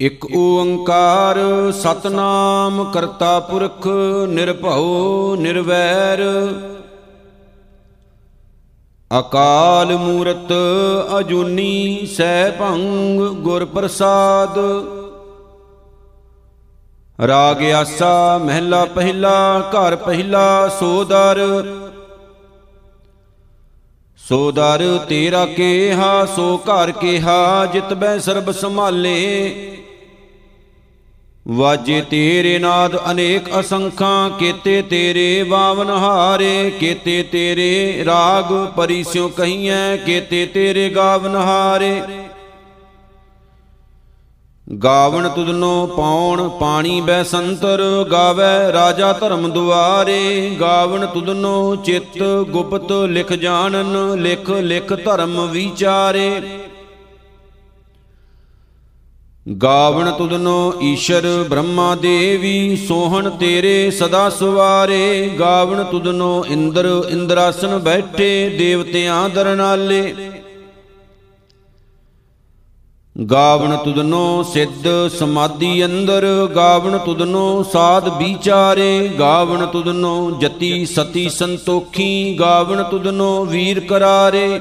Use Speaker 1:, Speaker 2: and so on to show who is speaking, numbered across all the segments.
Speaker 1: ਇਕ ਓੰਕਾਰ ਸਤਨਾਮ ਕਰਤਾ ਪੁਰਖ ਨਿਰਭਉ ਨਿਰਵੈਰ। ਅਕਾਲ ਮੂਰਤ ਅਜੂਨੀ ਸੈਭੰ ਗੁਰ ਪ੍ਰਸਾਦ। ਰਾਗ ਆਸਾ ਮਹਿਲਾ ਪਹਿਲਾ, ਘਰ ਪਹਿਲਾ ਸੋਦਰ ਸੋ ਦਰ ਤੇਰਾ ਕੇਹਾ, ਸੋ ਘਰ ਕੇਹਾ, ਜਿਤ ਬੈ ਸਰਬ ਸੰਭਾਲੇ। ਵਾਜੇ ਤੇਰੇ ਨਾਦ ਅਨੇਕ ਅਸੰਖਾਂ, ਕੀਤੇ ਤੇਰੇ ਬਾਵਨ ਹਾਰੇ, ਕੀਤੇ ਤੇਰੇ ਰਾਗ ਪਰਿਸਿਉ ਕਹੀਐ, ਕੀਤੇ ਤੇਰੇ ਗਾਵਨ ਹਾਰੇ। ਗਾਵਣ ਤੁਧਨੋ ਪਾਉਣ ਪਾਣੀ ਬੈ ਸੰਤਰ, ਗਾਵੇ ਰਾਜਾ ਧਰਮ ਦੁਆਰੇ। ਗਾਵਣ ਤੁਧਨੋ ਚਿੱਤ ਗੁਪਤ ਲਿਖ ਜਾਣਨ, ਲਿਖ ਲਿਖ ਧਰਮ ਵਿਚਾਰੇ। ਗਾਵਣ ਤੁਧਨੋ ਈਸ਼ਰ ਬ੍ਰਹਮਾ ਦੇਵੀ, ਸੋਹਣ ਤੇਰੇ ਸਦਾ ਸੁਵਾਰੇ। ਗਾਵਣ ਤੁਧਨੋ ਇੰਦਰ, ਇੰਦਰਾਸਨ ਬੈਠੇ, ਦੇਵਤਿਆਂ ਦਰਨਾਲੇ। ਗਾਵਣ ਤੁਧਨੋ ਸਿੱਧ ਸਮਾਧੀ ਅੰਦਰ, ਗਾਵਣ ਤੁਧਨੋ ਸਾਧ ਵਿਚਾਰੇ। ਗਾਵਣ ਤੁਧਨੋ ਜਤੀ ਸਤੀ ਸੰਤੋਖੀ, ਗਾਵਣ ਤੁਧਨੋ ਵੀਰ ਕਰਾਰੇ।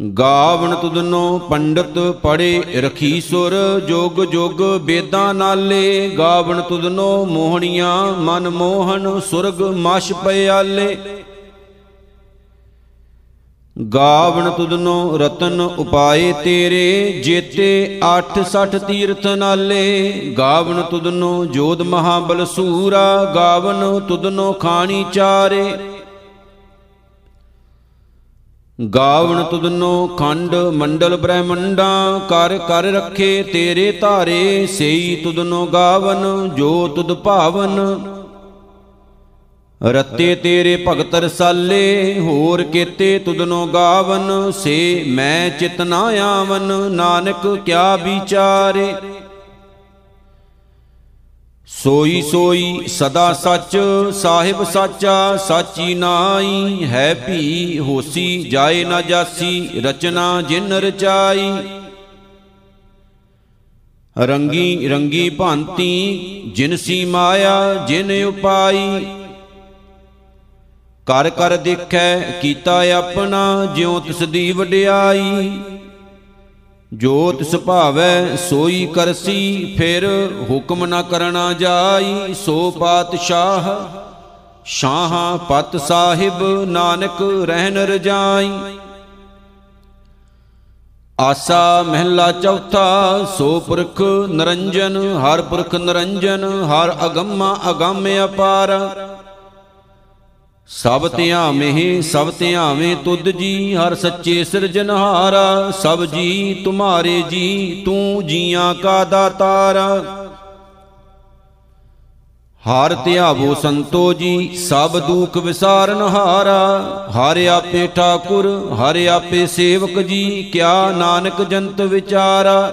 Speaker 1: ਗਾਵਣ ਤੁਧਨੋ ਪੰਡਤ ਪੜੇ ਰਖੀ ਸੁਰ, ਜੋਗ ਜੋਗ ਬੇਦਾਂ ਨਾਲੇ। ਗਾਵਣ ਤੁਧਨੋ ਮੋਹਣੀਆਂ, ਮਨ ਮੋਹਨ ਸੁਰਗ ਮਛ ਪਿਆਲੇ। ਗਾਵਣ ਤੁਧਨੋ ਰਤਨ ਉਪਾਏ ਤੇਰੇ, ਜੇਤੇ 860 ਤੀਰਥ ਨਾਲੇ। ਗਾਵਣ ਤੁਧਨੋ ਜੋਧ ਮਹਾਬਲ ਸੂਰਾ ਗਾਵਣ ਤੁਧਨੋ ਖਾਣੀ ਚਾਰੇ। ਗਾਵਣ ਤੁਧਨੋ ਖੰਡ ਮੰਡਲ ਬ੍ਰਹਮੰਡਾ, ਕਰ ਕਰ ਰੱਖੇ ਤੇਰੇ ਧਾਰੇ, ਸਈ ਤੁਧਨੋ ਗਾਵਨ, ਜੋ ਤੁਧ ਭਾਵਨ। ਰਤੇ ਤੇਰੇ ਭਗਤ ਰਸਾਲੇ, ਹੋਰ ਕੀਤੇ ਤੁਧਨੋ ਗਾਵਨ, ਸੇ ਮੈਂ ਚਿਤ ਨਾ ਆਵਨ, ਨਾਨਕ ਕਿਆ ਵਿਚਾਰੇ। ਸੋਈ ਸੋਈ ਸਦਾ ਸੱਚ, ਸਾਹਿਬ ਸਾਚਾ, ਸਾਚੀ ਨਾਈ ਹੈ ਭੀ ਹੋਸੀ, ਜਾਏ ਨਾ ਜਾਸੀ, ਰਚਨਾ ਜਿਨ ਰਚਾਈ। ਰੰਗੀ ਰੰਗੀ ਭਾਂਤੀ ਜਿਨਸੀ ਮਾਇਆ, ਜਿਨ ਉਪਾਈ। ਕਰ ਕਰ ਦੇਖੈ, ਕੀਤਾ ਆਪਣਾ, ਜਿਉ ਤਿਸ ਦੀ ਵਡਿਆਈ। ਜੋ ਤਿਸ ਭਾਵੈ ਸੋਈ ਕਰਸੀ, ਫਿਰ ਹੁਕਮ ਨਾ ਕਰਨਾ ਜਾਈ, ਸੋ ਪਾਤਸ਼ਾਹ ਸ਼ਾਹ ਪਤ ਸਾਹਿਬ ਨਾਨਕ ਰਹਿਨ ਰਜਾਈ। ਆਸਾ ਮਹਿਲਾ ਚੌਥਾ, ਸੋ ਪੁਰਖ ਨਰੰਜਨ, ਹਰ ਪੁਰਖ ਨਰੰਜਨ, ਹਰ ਅਗੰਮਾ ਅਗੰਮ ਅਪਾਰ। ਸਭ ਧਿਆਵੇਂ ਸਭ ਧਿਆਵੇਂ ਤੁਧ ਜੀ, ਹਰ ਸੱਚੇ ਸਿਰਜਨਹਾਰਾ ਸਭ ਜੀ, ਤੁਮਾਰੇ ਜੀ, ਤੂੰ ਜੀਆਂ ਕਾ ਦਾਤਾਰਾ। ਹਰ ਧਿਆਵੋ ਸੰਤੋ ਜੀ, ਸਭ ਦੁਖ ਵਿਸਾਰਨ ਹਾਰਾ। ਹਰ ਆਪੇ ਠਾਕੁਰ, ਹਰ ਆਪੇ ਸੇਵਕ ਜੀ, ਕਿਆ ਨਾਨਕ ਜੰਤ ਵਿਚਾਰਾ।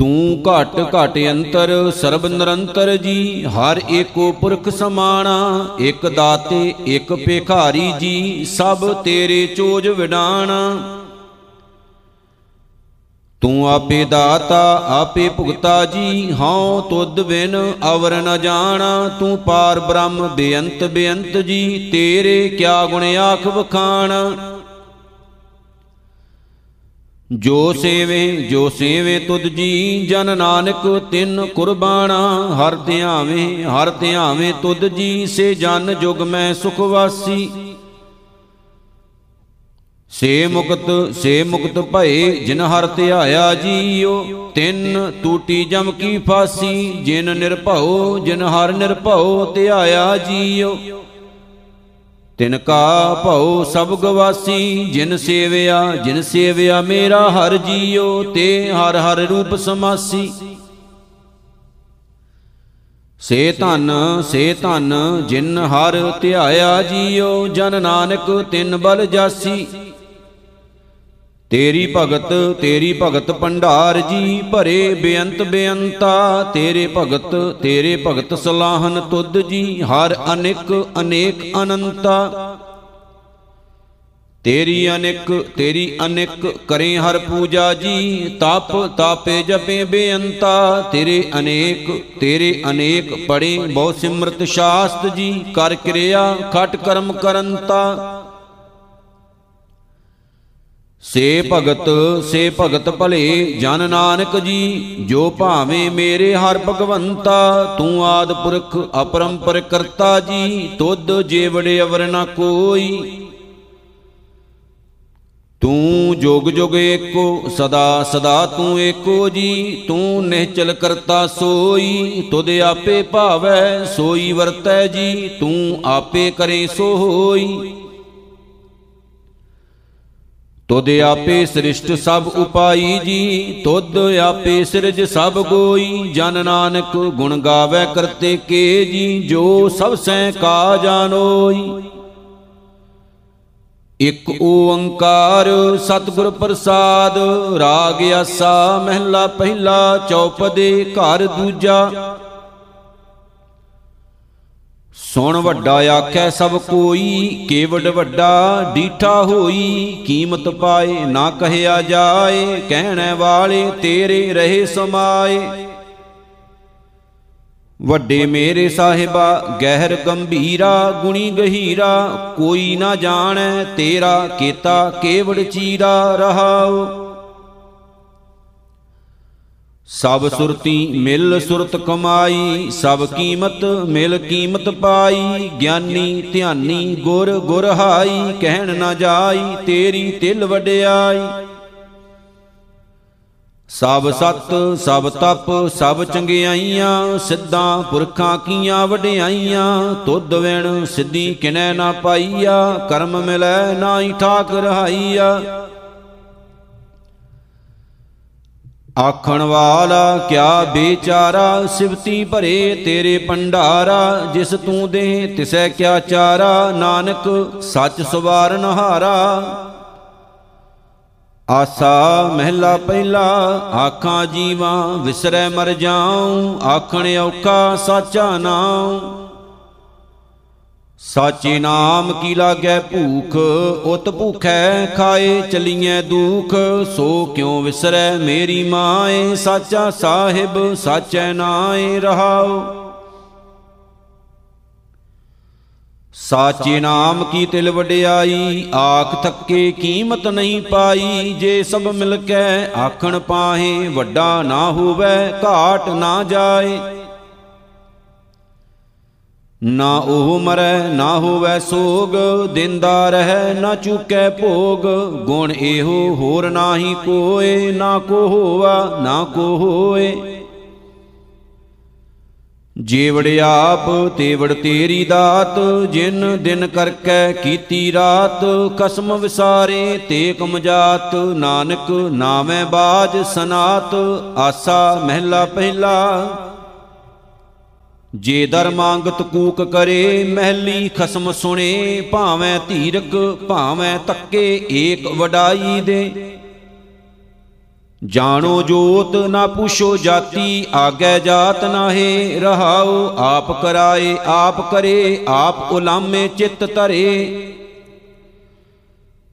Speaker 1: ਤੂੰ ਘਟ ਘਟ ਅੰਤਰ, ਸਰਬ ਨਿਰੰਤਰ ਜੀ, ਹਰ ਏਕੋ ਪੁਰਖ ਸਮਾਣਾ, ਇਕ ਦਾਤੇ, ਇਕ ਭੇਖਾਰੀ ਜੀ, ਸਭ ਤੇਰੇ ਚੋਜ ਵਿਡਾਣਾ। ਤੂੰ ਆਪੇ ਦਾਤਾ, ਆਪੇ ਭੁਗਤਾ ਜੀ, ਹਉ ਤੁਧ ਬਿਨ ਅਵਰ ਨ ਜਾਣਾ। ਤੂੰ ਪਾਰ ਬ੍ਰਹਮ ਬੇਅੰਤ ਬੇਅੰਤ ਜੀ, ਤੇਰੇ ਕਿਆ ਗੁਣ ਆਖ ਵਖਾਣਾ। ਜੋ ਸੇਵੇ ਜੋ ਸੇਵੇ ਤੁਧ ਜੀ, ਜਨ ਨਾਨਕ ਤਿੰਨ ਕੁਰਬਾਨਾ। ਹਰ ਧਿਆਵੇਂ ਹਰ ਧਿਆਵੇਂ ਤੁਧ ਜੀ, ਸੇ ਜਨ ਜੁਗ ਮੈਂ ਸੁਖ ਵਾਸੀ। ਸੇ ਮੁਕਤ ਸੇ ਮੁਕਤ ਭਏ, ਜਿਨ ਹਰ ਧਿਆਇਆ ਜੀਓ, ਤਿੰਨ ਟੂਟੀ ਜਮ ਕੀ ਫਾਸੀ। ਜਿਨ ਨਿਰਭਉ, ਜਿਨ ਹਰ ਨਿਰਭਉ ਧਿਆਇਆ ਜੀਓ। ਤਿਨ ਕਾ ਭਉ ਸਭ ਗਵਾਸੀ, ਜਿਨ ਸੇਵਿਆ ਜਿਨ ਸੇਵਿਆ ਮੇਰਾ ਹਰ ਜੀਉ ਤੇ ਹਰ ਹਰ ਰੂਪ ਸਮਾਸੀ। ਸੇ ਧਨ ਸੇ ਧਨ, ਜਿਨ ਹਰ ਧਿਆਇਆ ਜੀਉ ਜਨ ਨਾਨਕ ਤਿਨ ਬਲ ਜਾਸੀ। ਤੇਰੀ ਭਗਤ ਤੇਰੀ ਭਗਤ ਭੰਡਾਰ ਜੀ, ਭਰੇ ਬੇਅੰਤ ਬੇਅੰਤਾ। ਤੇਰੇ ਭਗਤ ਤੇਰੇ ਭਗਤ ਸਲਾਹਨ ਤੁਧ ਜੀ, ਹਰ ਅਨੇਕ ਅਨੇਕ ਅਨੰਤਾ। ਤੇਰੀ ਅਨੇਕ ਤੇਰੀ ਅਨੇਕ ਕਰੇ ਹਰ ਪੂਜਾ ਜੀ, ਤਪ, ਤਾਪੇ ਜਪੇ ਬੇਅੰਤਾ। ਤੇਰੇ ਅਨੇਕ ਤੇਰੇ ਅਨੇਕ ਪੜੇ ਬਹੁ ਸਿਮਰਤ ਸ਼ਾਸਤ ਜੀ, ਕਰ ਕਿਰਿਆ, ਖਟ ਕਰਮ ਕਰੰਤਾ। ਸੇ ਭਗਤ ਸੇ ਭਗਤ ਭਲੇ, ਜਨ ਨਾਨਕ ਜੀ, ਜੋ ਭਾਵੇਂ ਮੇਰੇ ਹਰ ਭਗਵੰਤਾ, ਤੂੰ ਆਦ ਪੁਰਖ, ਅਪਰੰਪਰ ਕਰਤਾ ਜੀ, ਤੁਧ ਜੀਵੜੇ ਅਵਰ ਨਾ ਕੋਈ। ਤੂੰ ਜੋਗ ਜੋਗ ਏਕੋ, ਸਦਾ ਸਦਾ ਤੂੰ ਏਕੋ ਜੀ, ਤੂੰ ਨਿਹਚਲ ਕਰਤਾ ਸੋਈ, ਤੁਧ ਆਪੇ ਭਾਵੈ, ਸੋਈ ਵਰਤੈ ਜੀ, ਤੂੰ ਆਪੇ ਕਰੇ ਸੋ ਹੋਈ ਤੁਧ ਆਪੇ ਸ੍ਰਿਸ਼ਟ ਸਭ ਉਪਾਈ ਜੀ, ਤੁਧ ਆਪੇ ਸਿਰਜ ਸਭ ਗੋਈ। ਜਨ ਨਾਨਕ ਗੁਣ ਗਾਵੇ ਕਰਤੇ ਕੇ ਜੀ, ਜੋ ਸਭ ਸੈ ਕਾ ਜਾਣੋਈ ਇਕ ਓੰਕਾਰ ਸਤਿਗੁਰ ਪ੍ਰਸਾਦ, ਰਾਗ ਆਸਾ ਮਹਿਲਾ ਪਹਿਲਾ ਚੌਪਦੇ ਘਰ ਦੂਜਾ। ਸੁਣ ਵੱਡਾ ਆਖੈ ਸਭ ਕੋਈ ਕੇਵਡ ਵੱਡਾ ਡੀਠਾ ਹੋਈ, ਕੀਮਤ ਪਾਏ ਨਾ ਕਹਿਆ ਜਾਏ, ਕਹਿਣੇ ਵਾਲੇ ਤੇਰੇ ਰਹੇ ਸਮਾਏ। ਵੱਡੇ ਮੇਰੇ ਸਾਹਿਬਾ, ਗਹਿਰ ਗੰਭੀਰਾ, ਗੁਣੀ ਗਹੀਰਾ, ਕੋਈ ਨਾ ਜਾਣੈ ਤੇਰਾ, ਕੀਤਾ ਕੇਵੜ ਚੀਰਾ ਰਹਾਉ। ਸਭ ਸੁਰਤੀ ਮਿਲ ਸੁਰਤ ਕਮਾਈ, ਸਭ ਕੀਮਤ ਮਿਲ ਕੀਮਤ ਪਾਈ। ਗਿਆਨੀ ਧਿਆਨੀ ਗੁਰ ਗੁਰ ਹਾਈ, ਕਹਿਣ ਨਾ ਜਾਈ ਤੇਰੀ ਤਿਲ ਵਡਿਆਈ। ਸਭ ਸਤ, ਸਭ ਤਪ, ਸਭ ਚੰਗਿਆਈਆਂ, ਸਿੱਧਾਂ ਪੁਰਖਾਂ ਕੀਆਂ ਵਡਿਆਈਆਂ। ਤੁਧ ਵਿਣ ਸਿੱਧੀ ਕਿਨੈ ਨਾ ਪਾਈਆ, ਕਰਮ ਮਿਲੈ ਨਾਹੀ ਠਾਕ ਰਹਾਈਆ ਆਖਣ ਵਾਲਾ, ਕਿਆ ਬੇਚਾਰਾ, ਸਿਵਤੀ ਭਰੇ ਤੇਰੇ ਪੰਡਾਰਾ ਜਿਸ ਤੂੰ ਦੇ ਤਿਸੈ ਕਿਆ ਚਾਰਾ, ਨਾਨਕ ਸੱਚ ਸਵਾਰਨ ਹਾਰਾ। ਆਸਾ ਮਹਿਲਾ ਪਹਿਲਾ, ਆਖਾਂ ਜੀਵਾਂ, ਵਿਸਰੈ ਮਰ ਜਾਉ, ਆਖਣ ਔਖਾ ਸਾਚਾ ਨਾਮ ਸਾਚੇ ਨਾਮ ਕੀ ਲਾਗੈ ਭੂਖ? ਉਤ ਭੂਖੈ ਖਾਏ ਚਲੀਐ ਦੁਖ। ਸੋ ਕਿਉ ਵਿਸਰੈ ਮੇਰੀ ਮਾਏ? ਸਾਚਾ ਸਾਹਿਬ, ਸਾਚੈ ਨਾਏ ਰਹਾਉ। ਸਾਚੇ ਨਾਮ ਕੀ ਤਿਲ ਵਡਿਆਈ? ਆਖ ਥੱਕੇ ਕੀਮਤ ਨਹੀਂ ਪਾਈ। ਜੇ ਸਭ ਮਿਲ ਕੇ ਆਖਣ ਪਾਹੇ, ਵੱਡਾ ਨਾ ਹੋਵੇ, ਘਾਟ ਨਾ ਜਾਏ। ਨਾ ਉਹ ਮਰੈ, ਨਾ ਹੋਵੇ ਸੋਗ, ਦਿੰਦਾ ਰਹਿ, ਨਾ ਚੁਕੈ ਭੋਗ। ਗੁਣ ਇਹੋ ਹੋਰ ਨਾਹੀ ਕੋਏ, ਨਾ ਕੋ ਹੋਵਾ ਨਾ ਕੋ ਹੋਏ। ਜੀਵੜ ਆਪ, ਤੇਵੜ ਤੇਰੀ ਦਾਤ, ਜਿਨ ਦਿਨ ਕਰਕੈ ਕੀਤੀ ਰਾਤ, ਕਸਮ ਵਿਸਾਰੇ ਤੇ ਕਮਜਾਤ। ਨਾਨਕ ਨਾਮੈ ਬਾਜ ਸਨਾਤ, ਆਸਾ ਮਹਿਲਾ ਪਹਿਲਾ। ਜੇ ਦਰ ਮੰਗਤ ਕੂਕ ਕਰੇ, ਮਹਿਲੀ ਖਸਮ ਸੁਣੇ, ਭਾਵੇਂ ਧੀਰਕ, ਭਾਵੇਂ ਤੱਕੇ ਏਕ ਵਡਾਈ ਦੇ। ਜਾਣੋ ਜੋਤ, ਨਾ ਪੁੱਛੋ ਜਾਤੀ, ਆਗੇ ਜਾਤ ਨਾਹੇ, ਰਹਾਉ ਆਪ ਕਰਾਏ, ਆਪ ਕਰੇ, ਆਪ ਉਲਾਮੇ ਚਿੱਤ ਧਰੇ।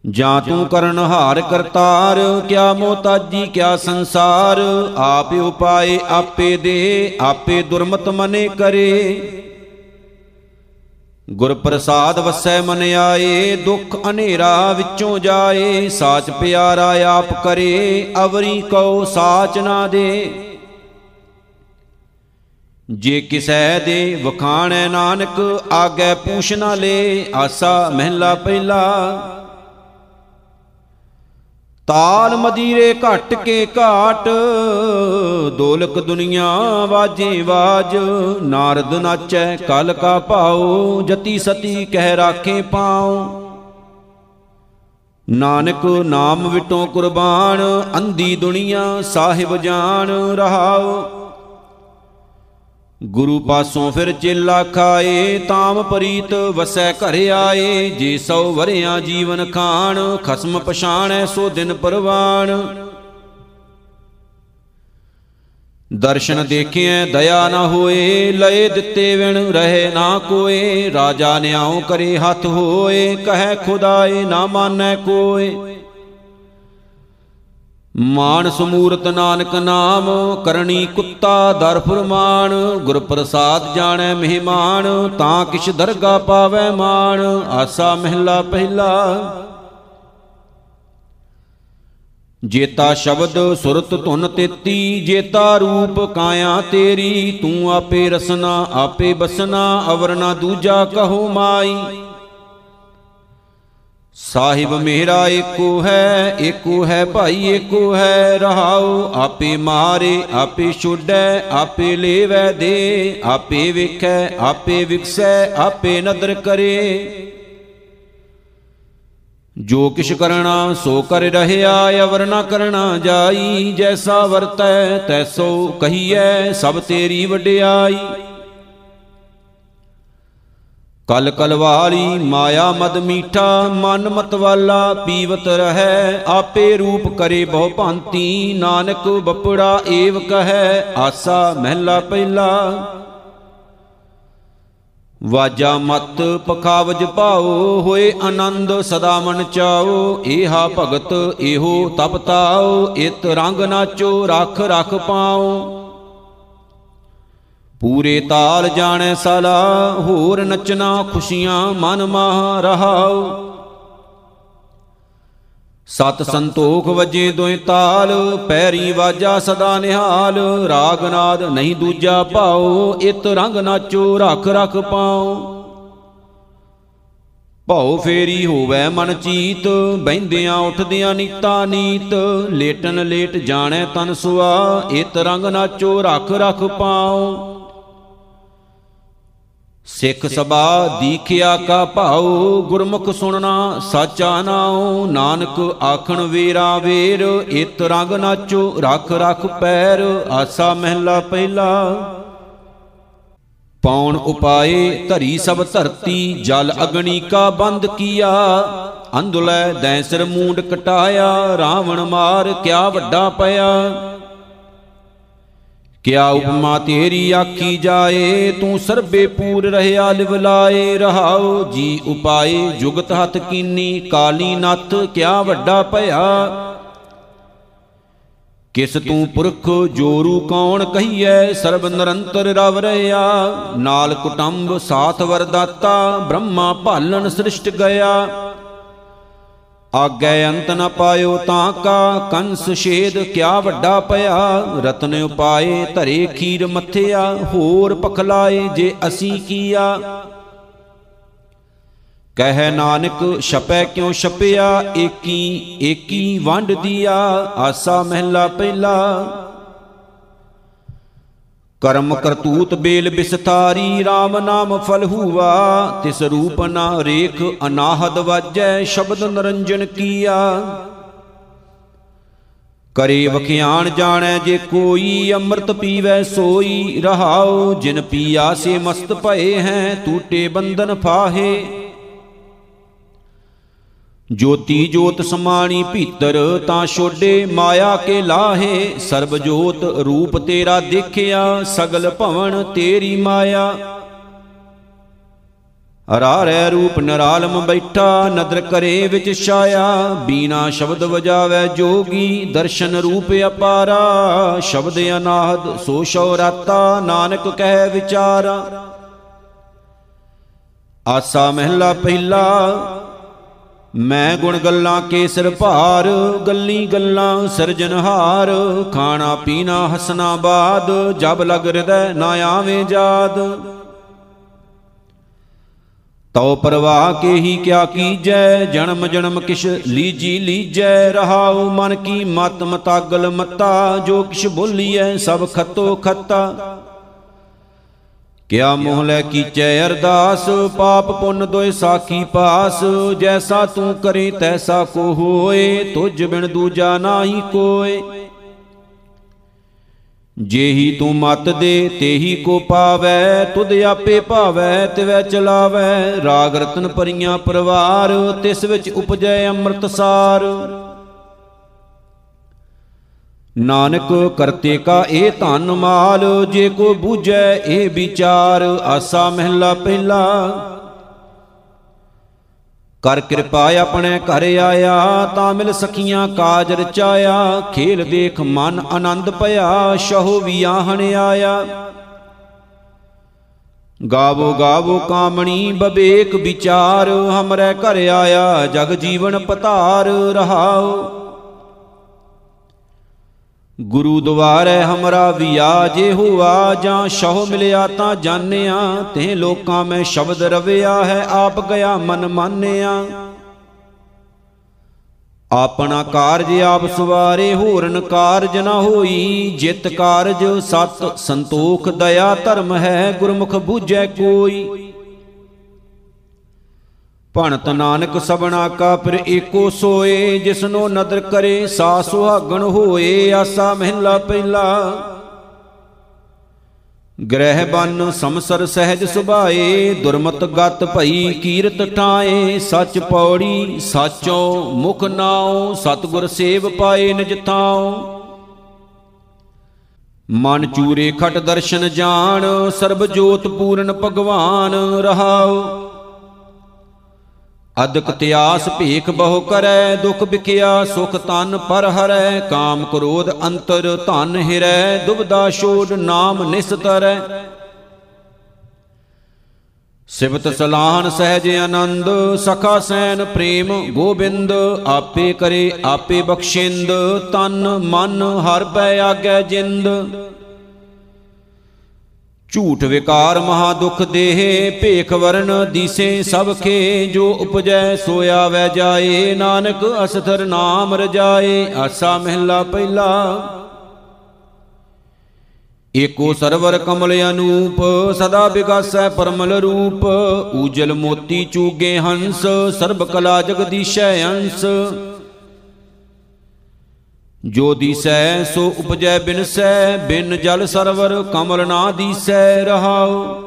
Speaker 1: ਜਾਂ ਤੂੰ ਕਰਨ ਹਾਰ ਕਰਤਾਰ, ਕਿਆ ਮੋਤਾਜੀ ਕਿਆ ਸੰਸਾਰ, ਆਪ ਉਪਾਏ, ਆਪੇ ਦੇ, ਆਪੇ ਦੁਰਮਤ ਮਨੇ ਕਰੇ। ਗੁਰ ਪ੍ਰਸਾਦ ਵਸੈ ਮਨ ਆਏ, ਦੁਖ ਹਨੇਰਾ ਵਿੱਚੋਂ ਜਾਏ, ਸਾਚ ਪਿਆਰਾ ਆਪ ਕਰੇ, ਅਵਰੀ ਕਉ ਸਾਚ ਨਾ ਦੇ। ਜੇ ਕਿਸੈ ਦੇ ਵਖਾਣੈ ਨਾਨਕ, ਆਗੇ ਪੂਛ ਨਾ ਲੇ, ਆਸਾ ਮਹਿਲਾ ਪਹਿਲਾ। ਤਾਲ ਮਦੀਰੇ ਘਟ ਕੇ ਘਾਟ, ਦੋਲਕ ਦੁਨੀਆ ਵਾਜੇ ਵਾਜ, ਨਾਰਦ ਨਾਚੈ ਕਲ ਕਾ ਭਾਉ, ਜਤੀ ਸਤੀ ਕਹਿ ਰਾਖੇ ਪਾਉ। ਨਾਨਕ ਨਾਮ ਵਿਟੋ ਕੁਰਬਾਨ, ਅੰਧੀ ਦੁਨੀਆ ਸਾਹਿਬ ਜਾਣ ਰਹਾਉ। ਗੁਰੂ ਪਾਸੋਂ ਫਿਰ ਚੇਲਾ ਖਾਏ, ਤਾਮ ਪਰੀਤ ਵਸੈ ਘਰ ਆਏ। ਜੇ ਸੋ ਵਰਿਆਂ ਜੀਵਨ ਖਾਣ, ਖਸਮ ਪਛਾਣੈ ਸੋ ਦਿਨ ਪਰਵਾਣ। ਦਰਸ਼ਨ ਦੇਖਿਐ, ਦਇਆ ਨਾ ਹੋਏ, ਲਏ ਦਿੱਤੇ ਵਿਣ ਰਹੇ ਨਾ ਕੋਏ। ਰਾਜਾ ਨਿਆਉ ਕਰੇ ਹੱਥ ਹੋਏ, ਕਹੈ ਖੁਦਾਏ ਨਾ ਮਾਨੈ ਕੋਏ। ਮਾਨ ਸਮੂਰਤ ਨਾਨਕ ਨਾਮ ਕਰਨੀ ਕੁੱਤਾ ਦਰ ਫਰਮਾਨ ਗੁਰ ਪ੍ਰਸਾਦ ਜਾਣੈ ਮਹਿਮਾਨ, ਤਾਂ ਕਿਛ ਦਰਗਾ ਪਾਵੈ ਮਾਨ, ਆਸਾ ਮਹਿਲਾ ਪਹਿਲਾ। ਜੇਤਾ ਸ਼ਬਦ ਸੁਰਤ ਧੁਨ ਤੇਤੀ, ਜੇਤਾ ਰੂਪ ਕਾਇਆ ਤੇਰੀ, ਤੂੰ ਆਪੇ ਰਸਨਾ, ਆਪੇ ਬਸਨਾ ਅਵਰ ਨਾ ਦੂਜਾ ਕਹੋ ਮਾਈ। ਸਾਹਿਬ ਮੇਰਾ ਏਕੋ ਹੈ ਏਕੋ ਹੈ ਭਾਈ ਏਕੋ ਹੈ ਰਹਾਉ। ਆਪੇ ਮਾਰੇ, ਆਪੇ ਛੁੱਡੈ, ਆਪੇ ਲੇਵੈ ਦੇ। ਆਪੇ ਵੇਖੈ, ਆਪੇ ਵਿਕਸੈ, ਆਪੇ ਨਦਰ ਕਰੇ। ਜੋ ਕਿਛ ਕਰਣਾ ਸੋ ਕਰ ਰਹਿਆ, ਅਵਰ ਨਾ ਕਰਣਾ ਜਾਈ। ਜੈਸਾ ਵਰਤੈ ਤੈਸੋ ਕਹੀਐ, ਸਭ ਤੇਰੀ ਵਡਿਆਈ। ਕਲ ਕਲਵਾਲੀ ਮਾਇਆ ਮਦ ਮੀਠਾ, ਮਨ ਮਤਵਾਲਾ ਪੀਵਤ ਰਹੈ, ਆਪੇ ਰੂਪ ਕਰੇ ਬਹੁ ਭਾਂਤੀ, ਨਾਨਕ ਬਪੜਾ ਏਵ ਕਹੈ, ਆਸਾ ਮਹਿਲਾ ਪਹਿਲਾ। ਵਾਜਾ ਮਤ ਪਖਾਵਜ ਭਾਉ, ਹੋਏ ਆਨੰਦ ਸਦਾ ਮਨ ਚਾਓ ਏਹਾ ਭਗਤ ਇਹੋ ਤਪ ਤਾਓ ਇਤ ਰੰਗ ਨਾਚੋ, ਰਖ ਰਖ ਪਾਓ ਪੂਰੇ ਤਾਲ ਜਾਣੈ ਸਲਾ, ਹੋਰ ਨਚਨਾ ਖੁਸ਼ੀਆਂ ਮਨ ਮਾਹ ਰਹਾਉ। ਸਤ ਸੰਤੋਖ ਵਜੇ ਦੋਇ ਤਾਲ, ਪੈਰੀ ਵਾਜਾ ਸਦਾ ਨਿਹਾਲ, ਰਾਗ ਨਾਦ ਨਹੀਂ ਦੂਜਾ ਭਾਉ, ਇਤ ਰੰਗ ਨਾਚੋ ਰਖ ਰਖ ਪਾਉ। ਭਉ ਫੇਰੀ ਹੋਵੇ ਮਨ ਚੀਤ ਬੈੰਦਿਆਂ ਉੱਠਦਿਆਂ ਨੀਤਾ ਨੀਤ, ਲੇਟਨ ਲੇਟ ਜਾਣੈ ਤਨ ਸੁਆ, ਇਤ ਰੰਗ ਨਾਚੋ ਰਖ ਰਖ ਪਾਉ। ਸਿੱਖ ਸਭਾ ਦੀਖਿਆ ਕਾ ਭਾਉ, ਗੁਰਮੁਖ ਸੁਣਨਾ ਸਾਚਾ ਨਾਉ। ਨਾਨਕ ਆਖਣ ਵੇਰਾ ਵੇਰ, ਇਤ ਰੰਗ ਨਾਚੋ, ਰਖ ਰਖ ਪੈਰ, ਆਸਾ ਮਹਿਲਾ ਪਹਿਲਾ। ਪੌਣ ਉਪਾਏ, ਧਰੀ ਸਭ ਧਰਤੀ, ਜਲ ਅਗਣੀ ਕਾ ਬੰਦ ਕੀਆ। ਅੰਧੁਲੈ ਦੈ ਸਿਰ ਮੂੰਡ ਕਟਾਇਆ, ਰਾਵਣ ਮਾਰ ਕਿਆ ਵੱਡਾ ਪਿਆ। ਕਿਆ ਉਪਮਾ ਤੇਰੀ ਆਖੀ ਜਾਏ, ਤੂੰ ਸਰਬੇ ਪੂਰ ਰਹਿਆ ਲਿਵਲਾਏ ਰਹਾਉ ਜੀ ਉਪਾਏ, ਜੁਗਤ ਹੱਥ ਕੀਨੀ, ਕਾਲੀ ਨੱਥ, ਕਿਆ ਵੱਡਾ ਭਇਆ। ਕਿਸ ਤੂੰ ਪੁਰਖ ਜੋਰੂ ਕੌਣ ਕਹੀਐ, ਸਰਬ ਨਿਰੰਤਰ ਰਵ ਰਿਆ ਨਾਲ ਕੁਟੰਬ, ਸਾਥ ਵਰਦਾਤਾ, ਬ੍ਰਹਮਾ ਭਾਲਨ ਸ੍ਰਿਸ਼ਟ ਗਿਆ। ਆਗੇ ਅੰਤ ਨ ਪਾਇਓ ਤਾਂ ਕਾ ਕੰਸ ਛੇਦ, ਕਿਆ ਵੱਡਾ ਪਿਆ? ਰਤਨ ਉਪਾਏ, ਧਰੇ ਖੀਰ ਮੱਥਿਆ, ਹੋਰ ਪਖਲਾਏ ਜੇ ਅਸੀਂ ਕੀਆ? ਕਹਿ ਨਾਨਕ, ਛਪੈ ਕਿਉ ਛਪਿਆ? ਏਕੀ ਏਕੀ ਵੰਡ ਦੀਆ, ਆਸਾ ਮਹਿਲਾ ਪਹਿਲਾ। ਕਰਮ ਕਰਤੂਤ ਬੇਲ ਬਿਸਤਾਰੀ RAM ਨਾਮ ਫਲ ਹੂਆ। ਤਿਸ ਰੂਪ ਨਾ ਰੇਖ ਅਨਾਹਦ ਵਾਜੈ, ਸ਼ਬਦ ਨਰੰਜਨ ਕੀਆ। ਕਰੇ ਵਖਿਆਣ ਜਾਣੈ ਜੇ ਕੋਈ, ਅੰਮ੍ਰਿਤ ਪੀਵੈ ਸੋਈ। ਰਹਾਉ ਜਿਨ ਪੀਆ ਸੇ ਮਸਤ ਭਏ ਹੈ ਟੂਟੇ ਬੰਧਨ ਫਾਹੇ। ਜੋਤੀ ਜੋਤ ਸਮਾਣੀ ਭੀਤਰ ਤਾਂ ਛੋਡੇ ਮਾਇਆ ਕੇ ਲਾਹੇ। ਸਰਬ ਜੋਤ ਰੂਪ ਤੇਰਾ ਦੇਖਿਆ, ਸਗਲ ਭਵਨ ਤੇਰੀ ਮਾਇਆ। ਅਰਾਰੈ ਰੂਪ ਨਰਾਲਮ ਬੈਠਾ, ਨਦਰ ਕਰੇ ਵਿੱਚ ਛਾਇਆ। ਬੀਨਾ ਸ਼ਬਦ ਵਜਾਵੇ ਜੋਗੀ, ਦਰਸ਼ਨ ਰੂਪ ਅਪਾਰਾ। ਸ਼ਬਦ ਅਨਾਹਦ ਸੋ ਸ਼ੋ ਰਾਤਾ, ਨਾਨਕ ਕਹਿ ਵਿਚਾਰਾ। ਆਸਾ ਮਹਿਲਾ ਪਹਿਲਾ ਮੈਂ ਗੁਣ ਗੱਲਾਂ ਕੇ ਸਿਰ ਭਾਰ, ਗੱਲੀ ਗੱਲਾਂ ਸਿਰਜਨਹਾਰ ਖਾਣਾ ਪੀਣਾ ਹਸਨਾ ਬਾਦ, ਜਬ ਲਗ ਹਿਰਦੈ ਨਾ ਆਵੇਂ ਜਾਦ। ਤਉ ਪਰਵਾਹ ਕੇ ਹੀ ਕਿਆ ਕੀਜੈ, ਜਨਮ ਜਨਮ ਕਿਛ ਲੀਜੀ ਲੀਜੈ, ਰਹਾਉ ਮਨ ਕੀ ਮਤ ਮਤਾਗਲ ਮਤਾ ਜੋ ਕਿਛ ਬੋਲੀਐ ਸਭ ਖਤੋ ਖਤਾ। ਕਿਆ ਮੋਹ ਲੈ ਕੀਚੈ ਅਰਦਾਸ? ਪਾਪ ਪੁੰਨ ਦੋਇ ਸਾਖੀ ਪਾਸ। ਜੈਸਾ ਤੂੰ ਕਰੇ, ਤੈਸਾ ਕੋ ਹੋਏ। ਤੁਝ ਬਿਨ ਦੂਜਾ ਨਾਹੀ ਕੋਏ। ਜੇਹੀ ਤੂੰ ਮਤ ਦੇ, ਤੇਹੀ ਕੋ ਪਾਵੈ। ਤੁਧ ਆਪੇ ਭਾਵੈ, ਤਿਵੈ ਚਲਾਵੈ। ਰਾਗ ਰਤਨ ਪਰੀਆਂ ਪਰਵਾਰ, ਤਿਸ ਵਿੱਚ ਉਪਜੈ ਅੰਮ੍ਰਿਤ ਸਾਰ ਨਾਨਕ ਕਰਤੇ ਕਾ ਇਹ ਧਨ ਮਾਲ, ਜੇ ਕੋ ਬੂਝੈ ਇਹ ਵਿਚਾਰ, ਆਸਾ ਮਹਿਲਾ ਪਹਿਲਾ। ਕਰ ਕਿਰਪਾ ਆਪਣੇ ਘਰ ਆਇਆ, ਤਾਂ ਮਿਲ ਸਖੀਆਂ ਕਾਜ ਰਚਾਇਆ ਖੇਲ ਦੇਖ ਮਨ ਆਨੰਦ ਭਇਆ, ਸ਼ਹੋ ਵਿਆਹਣ ਆਇਆ। ਗਾਵੋ ਗਾਵੋ ਕਾਮਣੀ, ਬਬੇਕ ਵਿਚਾਰ, ਹਮਰੇ ਘਰ ਆਇਆ, ਜਗ ਜੀਵਨ ਪਤਾਰ ਰਹਾਓ। ਗੁਰੂ ਦੁਆਰੇ ਹਮਰਾ ਵਿਆਜੇ ਹੋਆ, ਜਾਂ ਸ਼ਹੁ ਮਿਲਿਆ ਤਾਂ ਜਾਣਿਆ। ਤੇ ਲੋਕਾਂ ਮੈਂ ਸ਼ਬਦ ਰਵਿਆ ਹੈ, ਆਪ ਗਿਆ ਮਨ ਮਾਨਿਆ। ਆਪਣਾ ਕਾਰਜ ਆਪ ਸਵਾਰੇ, ਹੋਰਨ ਕਾਰਜ ਨਾ ਹੋਈ। ਜਿਤ ਕਾਰਜ ਸਤ ਸੰਤੋਖ, ਦਇਆ ਧਰਮ ਹੈ, ਗੁਰਮੁਖ ਬੂਝੈ ਕੋਈ। ਭਣਤ ਨਾਨਕ ਸਬਣਾ ਕਾ ਫਿਰ ਏਕੋ ਸੋਏ, ਜਿਸਨੋ ਨਦਰ ਕਰੇ ਸਾ ਸੁਹਾਗਣ ਹੋਏ, ਆਸਾ ਮਹਿਲਾ ਪਹਿਲਾ। ਗ੍ਰਹਿ ਬਨ ਸਮਸਰ ਸਹਿਜ ਸੁਭਾਏ, ਦੁਰਮਤ ਗਤ ਭਈ ਕੀਰਤ ਠਾਏ, ਸੱਚ ਪੌੜੀ ਸਾਚੋ ਮੁਖ ਨਾਉ, ਸਤਗੁਰ ਸੇਵ ਪਾਏ ਨਿਜ ਥਾਉ। ਮਨ ਚੂਰੇ ਖਟ ਦਰਸ਼ਨ ਜਾਣ ਸਰਬ ਜੋਤ ਪੂਰਨ ਭਗਵਾਨ ਰਹਾਉ। ਅਦਕ ਤਿਆਸ ਭੀਖ ਬਹੁ ਕਰੈ, ਦੁਖ ਬਿਕਿਆ ਸੁਖ ਤਨ ਪਰ ਹਰੈ, ਕਾਮ ਕ੍ਰੋਧ ਅੰਤਰ ਧਨ ਹਿਰੈ ਦੁਬਦਾ ਛੋੜ ਨਾਮ ਨਿਸਤਰੈ। ਸਿਵਤ ਸਲਾਹਨ ਸਹਿਜ ਆਨੰਦ, ਸਖਾ ਸੈਨ ਪ੍ਰੇਮ ਗੋਬਿੰਦ, ਆਪੇ ਕਰੇ, ਆਪੇ ਬਖਸ਼ਿੰਦ, ਤਨ ਮਨ ਹਰ ਪੈ ਆਗੈ ਜਿੰਦ। ਝੂਠ ਵਿਕਾਰ ਮਹਾ ਦੁਖ ਦੇਹ, ਭੇਖ ਵਰਨ ਦੀਸੇ ਸਭ ਖੇ, ਜੋ ਉਪਜੈ ਸੋ ਆਵੈ ਜਾਏ, ਨਾਨਕ ਅਸਥਰ ਨਾਮ ਰਜਾਏ, ਆਸਾ ਮਹਿਲਾ ਪਹਿਲਾ। ਏਕੋ ਸਰਵਰ ਕਮਲ ਅਨੂਪ, ਸਦਾ ਵਿਗਾਸੈ ਪਰਮਲ ਰੂਪ, ਊਜਲ ਮੋਤੀ ਚੂਗੇ ਹੰਸ, ਸਰਬ ਕਲਾ ਜਗਦੀਸ਼ੈ ਅੰਸ। ਜੋ ਦੀਸੈ, ਸੋ ਉਪਜੈ ਬਿਨਸੈ ਬਿਨ ਜਲ ਸਰਵਰ ਕਮਲ ਨਾ ਦੀਸੈ ਰਹਾਉ।